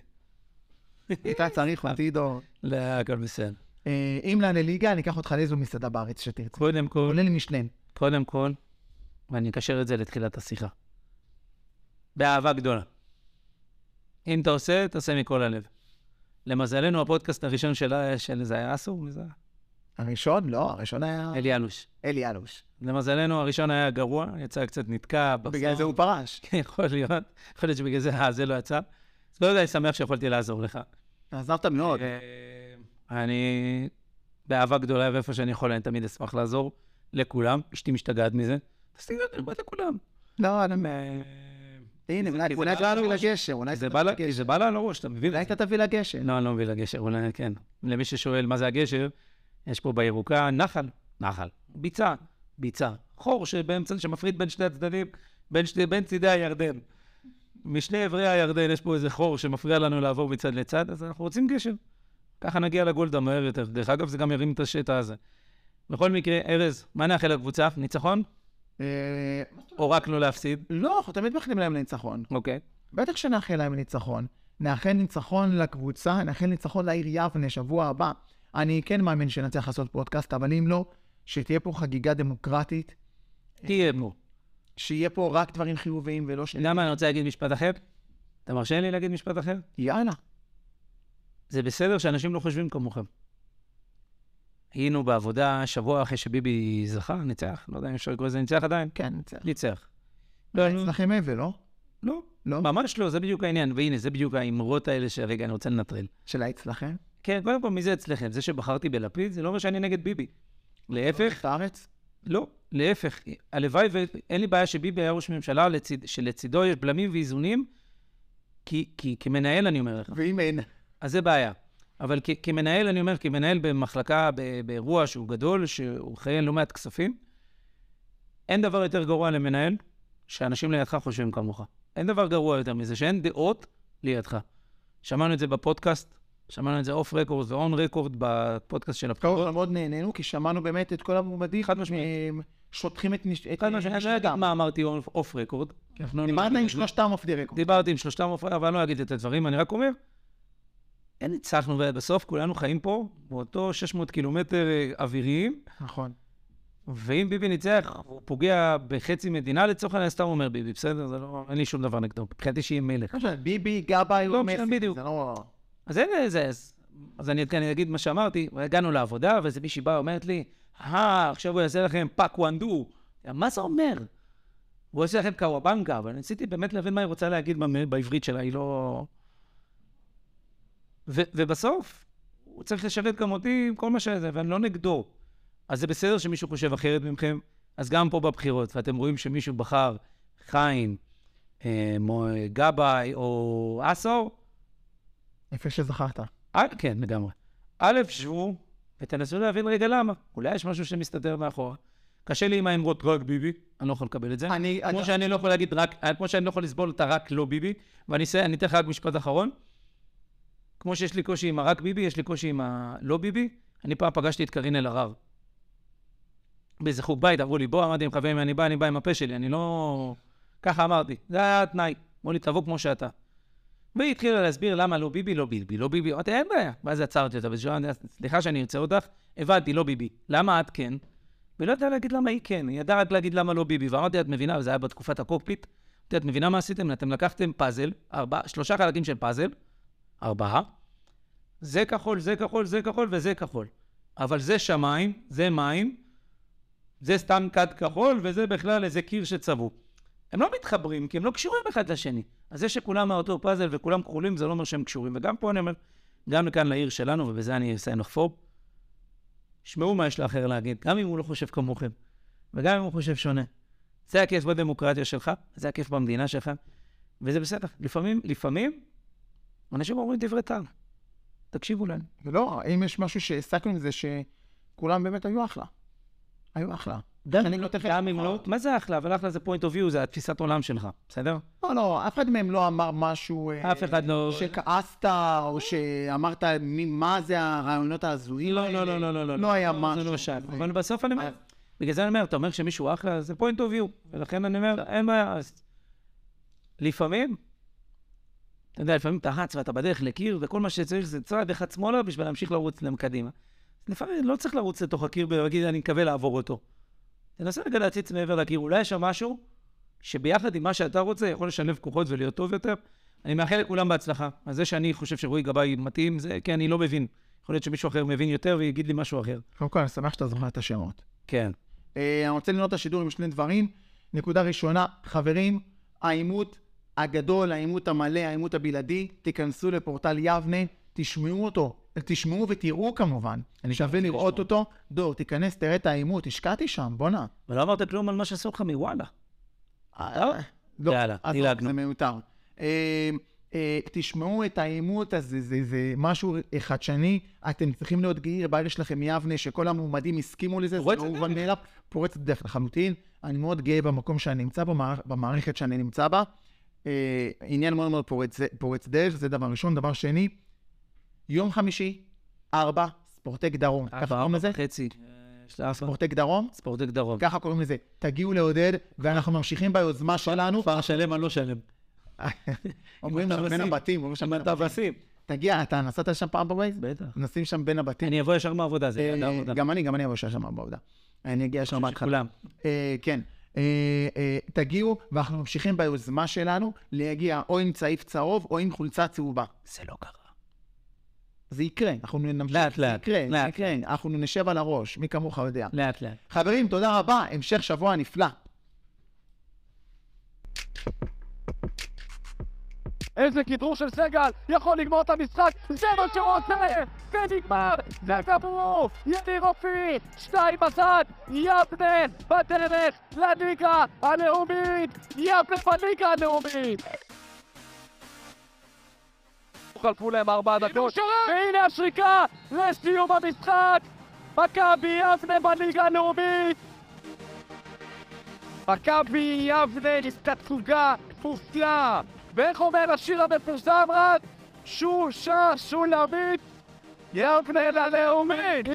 אתה צריך אותי, דור. לא, הכל בסדר. אה, אם נעלה ליגה, אני אקח אותך לאיזו מסעדה בארץ שתרצה. קודם כל, כולל משלן. קודם כל, ואני אקשר את זה לתחילת השיחה. באהבה גדולה. אם אתה עושה, תעשה מכל הלב. למזלנו, הפודקאסט הראשון של זה היה אסור? הראשון? לא, הראשון היה אלי אלוש. אלי אלוש. למזלנו, הראשון היה גרוע, יצא קצת נתקע. בגלל זה הוא פרש. כן, יכול להיות. יכול להיות שבגלל זה אה, זה לא יצא. לא יודע, אני שמח שיכולתי לעזור לך. עזרת מאוד. אה, אני באהבה גדולה, ואיפה שאני יכול, אני תמיד אשמח לעזור לכולם. אשתי משתגעת מזה. אז תגיד, אני בא לכולם. לא, אני... אה, הנה, אולי לה תביא. לגשר. אולי אתה תביא לגשר. זה בא לה על הראש, אתה מבין? אולי אתה תביא לגשר. לא, אני לא מביא לגשר, אולי כן. למי ששואל מה זה הגשר, יש פה בירוקה נחל, נחל, ביצה, ביצה, חור שבאמצע, שמפריד בין שני הצדדים, בין, שני, בין צידי הירדן. משני אברי הירדן יש פה איזה חור שמפריע לנו לעבור מצד לצד, אז אנחנו רוצים גשר. ככה נגיע לגולדה מהר יותר. דרך אגב, זה גם ירים את השטע הזה. בכל מקרה, ארז, מה נאחל לקבוצה? ניצחון? או רק לא להפסיד? לא, אנחנו תמיד מאחלים להם לניצחון. אוקיי. בטח שנאחל להם ניצחון. נאחל ניצחון לקבוצה, נאחל ניצחון לעיר יבנה שבוע הבא. אני כן מאמין שנצליח לעשות פודקאסט, אבל אם לא, שתהיה פה חגיגה דמוקרטית, תהיה פה. שיהיה פה רק דברים חיוביים ולא ש... אתה יודע מה, אני רוצה להגיד משפט אחר? אתה מרשה לי להגיד משפט אחר? יאללה. זה בסדר שאנשים לא חושבים כמוכם. היינו בעבודה שבוע אחרי שביבי זכה, ניצח, לא יודע אם אפשר לקרוא לזה ניצח עדיין, כן, נצטרך. ניצח. לא, אצלכם אבל, לא? לא, לא? ממש לא, זה בדיוק העניין. והנה, זה בדיוק האמרות האלה שרגע, אני רוצה לנטרל. של האצלכם? כן, קודם כל, מי זה אצלכם? זה שבחרתי בלפיד, זה לא אומר שאני נגד ביבי. להפך, את הארץ? לא, להפך. הלוואי ואין לי בעיה שביבי היה ראש ממשלה לציד, שלצידו יש בלמים ואיזונים, כי, כי כמנהל אני אומר לך. ואם אין? אז זה בעיה. אבל כ- כמנהל, אני אומר, כמנהל במחלקה, ב- באירוע שהוא גדול, שהוא חיין לא מעט כספים, אין דבר יותר גרוע למנהל שאנשים לידך חושבים כמוך. אין דבר גרוע יותר מזה, שאין דעות לידך. שמענו את זה בפודקאסט, שמענו את זה off record ו on record בפודקאסט של הבחירות. כל מאוד נהנינו, כי שמענו באמת את כל המועמדים. חד משמעית. שוטחים את נש... את חד משמעית, אני לא נשמתם. מה אמרתי off record. אנחנו- דיברת עם שלושתם off the record. דיברתי עם שלושתם off record, אבל אני לא אגיד את הדברים, אני רק אומר, אין ניצחנו, ובסוף כולנו חיים פה, באותו 600 קילומטר אה, אוויריים, נכון. ואם ביבי ניצח, הוא פוגע בחצי מדינה, לצורך העניין, סתם אומר ביבי, בסדר? זה לא, אין לי שום דבר נגדו. מבחינתי שיהיה מלך. לא ביבי, גבאי, לא או משנה, מסי. בדיוק. זה לא... אז אין איזה... אז, אז אני, אני אגיד מה שאמרתי, הגענו לעבודה, ואיזה מישהי באה ואומרת לי, אה, עכשיו הוא יעשה לכם פאק וואנדו. מה זה אומר? הוא יעשה לכם קוואבנגה, אבל ניסיתי באמת להבין מה היא רוצה להגיד בעברית שלה, היא לא... ו, ובסוף, הוא צריך לשרת גם אותי עם כל מה שזה, ואני לא נגדו. אז זה בסדר שמישהו חושב אחרת ממכם, אז גם פה בבחירות, ואתם רואים שמישהו בחר חיים, אה, גבאי או עשור, יפה שזכרת. כן, לגמרי. א', שבו ותנסו להבין רגע למה. אולי יש משהו שמסתתר מאחורה. קשה לי עם האמרות רק ביבי, אני לא יכול לקבל את זה. אני... כמו שאני לא יכול להגיד רק, כמו שאני לא יכול לסבול את הרק לא ביבי, ואני אתן לך רק משפט אחרון. כמו שיש לי קושי עם הרק ביבי, יש לי קושי עם הלא ביבי. אני פעם פגשתי את קארין אלהרר. באיזה חוג בית, אמרו לי, בוא, אמרתי להם, חברים, אני בא, אני בא עם הפה שלי, אני לא... ככה אמרתי, זה היה התנאי. אמרו לי, תבוא כמו שאתה. והיא התחילה להסביר למה לא ביבי, לא ביבי, לא ביבי. אמרתי, אין בעיה. ואז עצרתי אותה, סליחה שאני ארצה אותך, הבנתי, לא ביבי. למה את כן? ולא ידעה להגיד למה היא כן, היא ידעה רק להגיד למה לא ביבי. ואמרתי, את מבינה, וזה היה בתקופת הקוקפיט, אמרתי, את מבינה מה עשיתם? אתם לקחתם פאזל, ארבע, שלושה חלקים של פאזל, ארבעה, זה כחול, זה כחול, זה כחול וזה כחול. אבל זה שמיים, זה מים, זה סתם כד כחול, וזה בכלל איזה קיר שצבעו. הם לא מתחברים, כי הם לא קשורים אחד לשני. אז זה שכולם מאותו פאזל וכולם כחולים, זה לא אומר שהם קשורים. וגם פה אני אומר, גם לכאן לעיר שלנו, ובזה אני אסיים לחפור, שמעו מה יש לאחר להגיד, גם אם הוא לא חושב כמוכם, וגם אם הוא חושב שונה. זה הכיף בדמוקרטיה שלך, זה הכיף במדינה שלך, וזה בסדר. לפעמים, לפעמים, אנשים אומרים דברי טעם. תקשיבו להם. ולא, אם יש משהו שהעסקנו עם זה, שכולם באמת היו אחלה. היו אחלה. לא. גם אם לא, מה זה אחלה? אבל אחלה זה point of view, זה התפיסת עולם שלך, בסדר? לא, לא, אף אחד מהם לא אמר משהו... אה, אף אחד לא- שכעסת, או שאמרת מה זה הרעיונות ההזויים לא, האלה. לא, לא, לא, לא, לא. לא היה זה משהו. לא שם. אבל בסוף אני אומר, בגלל זה אני אומר, אתה אומר שמישהו אחלה, זה point of view. ולכן אני אומר, אין בעיה. אז לפעמים, אתה יודע, לפעמים אתה רץ ואתה בדרך לקיר, וכל מה שצריך זה צעד אחד שמאלה בשביל להמשיך לרוץ להם קדימה. לפעמים לא צריך לרוץ לתוך הקיר ולהגיד, אני מקווה לעבור אותו. תנסה רגע להציץ מעבר לקיר, אולי יש שם משהו שביחד עם מה שאתה רוצה יכול לשלב כוחות ולהיות טוב יותר. אני מאחל לכולם בהצלחה. אז זה שאני חושב שרועי גבאי מתאים, זה כי אני לא מבין. יכול להיות שמישהו אחר מבין יותר ויגיד לי משהו אחר. קודם כל, אני שמח שאתה זוכר את השמות. כן. אה, אני רוצה לנעול את השידור עם שני דברים. נקודה ראשונה, חברים, העימות הגדול, העימות המלא, העימות הבלעדי, תיכנסו לפורטל יבנה, תשמעו אותו, תשמעו ותראו כמובן. אני שווה לראות אותו. דור, תיכנס, תראה את העימות, השקעתי שם, בואנה. ולא אמרת כלום על מה שעשו לך מוואלה. אה, לא, יאללה, עזוב, דילגנו. זה מיותר. אה, אה, תשמעו את העימות הזה, זה, זה משהו חדשני, אתם צריכים להיות גאים, הבעיה שלכם יבנה, שכל המועמדים הסכימו לזה, זה לא. מובן מאליו, פורץ דרך לחלוטין. אני מאוד גאה במקום שאני נמצא בו, במערכ- במערכת שאני נמצא בה. עניין מאוד מאוד פורץ, פורץ דרך, זה דבר ראשון. דבר שני, יום חמישי, ארבע, ספורטק דרום. ככה קוראים לזה? חצי. ארבע. ספורטק דרום? ספורטק דרום. ככה קוראים לזה. תגיעו לעודד, ואנחנו ממשיכים ביוזמה שלנו. כפר שלם, אני לא שלם. אומרים שם בין. הבתים, אומרים שם בין הבתים. תגיע, אתה נסעת שם פעם בווייז? בטח. נשים שם בין הבתים. אני אבוא ישר מהעבודה, זה אה, יד העבודה. גם אני, גם אני אבוא שם בעבודה. אני אגיע ישר חושב בהתחלה. שכולם. אה, כן. אה, אה, תגיעו, ואנחנו ממשיכים ביוזמה שלנו להגיע או עם צעיף צהוב או עם חולצה צהובה. זה לא קרה. זה יקרה, אנחנו נמשיך, לאט, זה לאט, יקרה, זה לאט. יקרה, אנחנו נשב על הראש, מי כמוך יודע. לאט לאט. חברים, תודה רבה, המשך שבוע נפלא. איזה כדרור של סגל, יכול לגמור את המשחק, זה מה שהוא רוצה! ונגמר! זה כדור! יניר אופיר! שתיים בצד! יבנה בדרך לליגה הלאומית! יבנה בליגה הלאומית! חלפו להם ארבע דקות, והנה השריקה לסיום המשחק! מכבי יבנה בליגה הלאומית! מכבי יבנה תצוגה כפופייה! ואיך אומר השיר המפורסם רק? שושה שולמית יבנה ללאומית!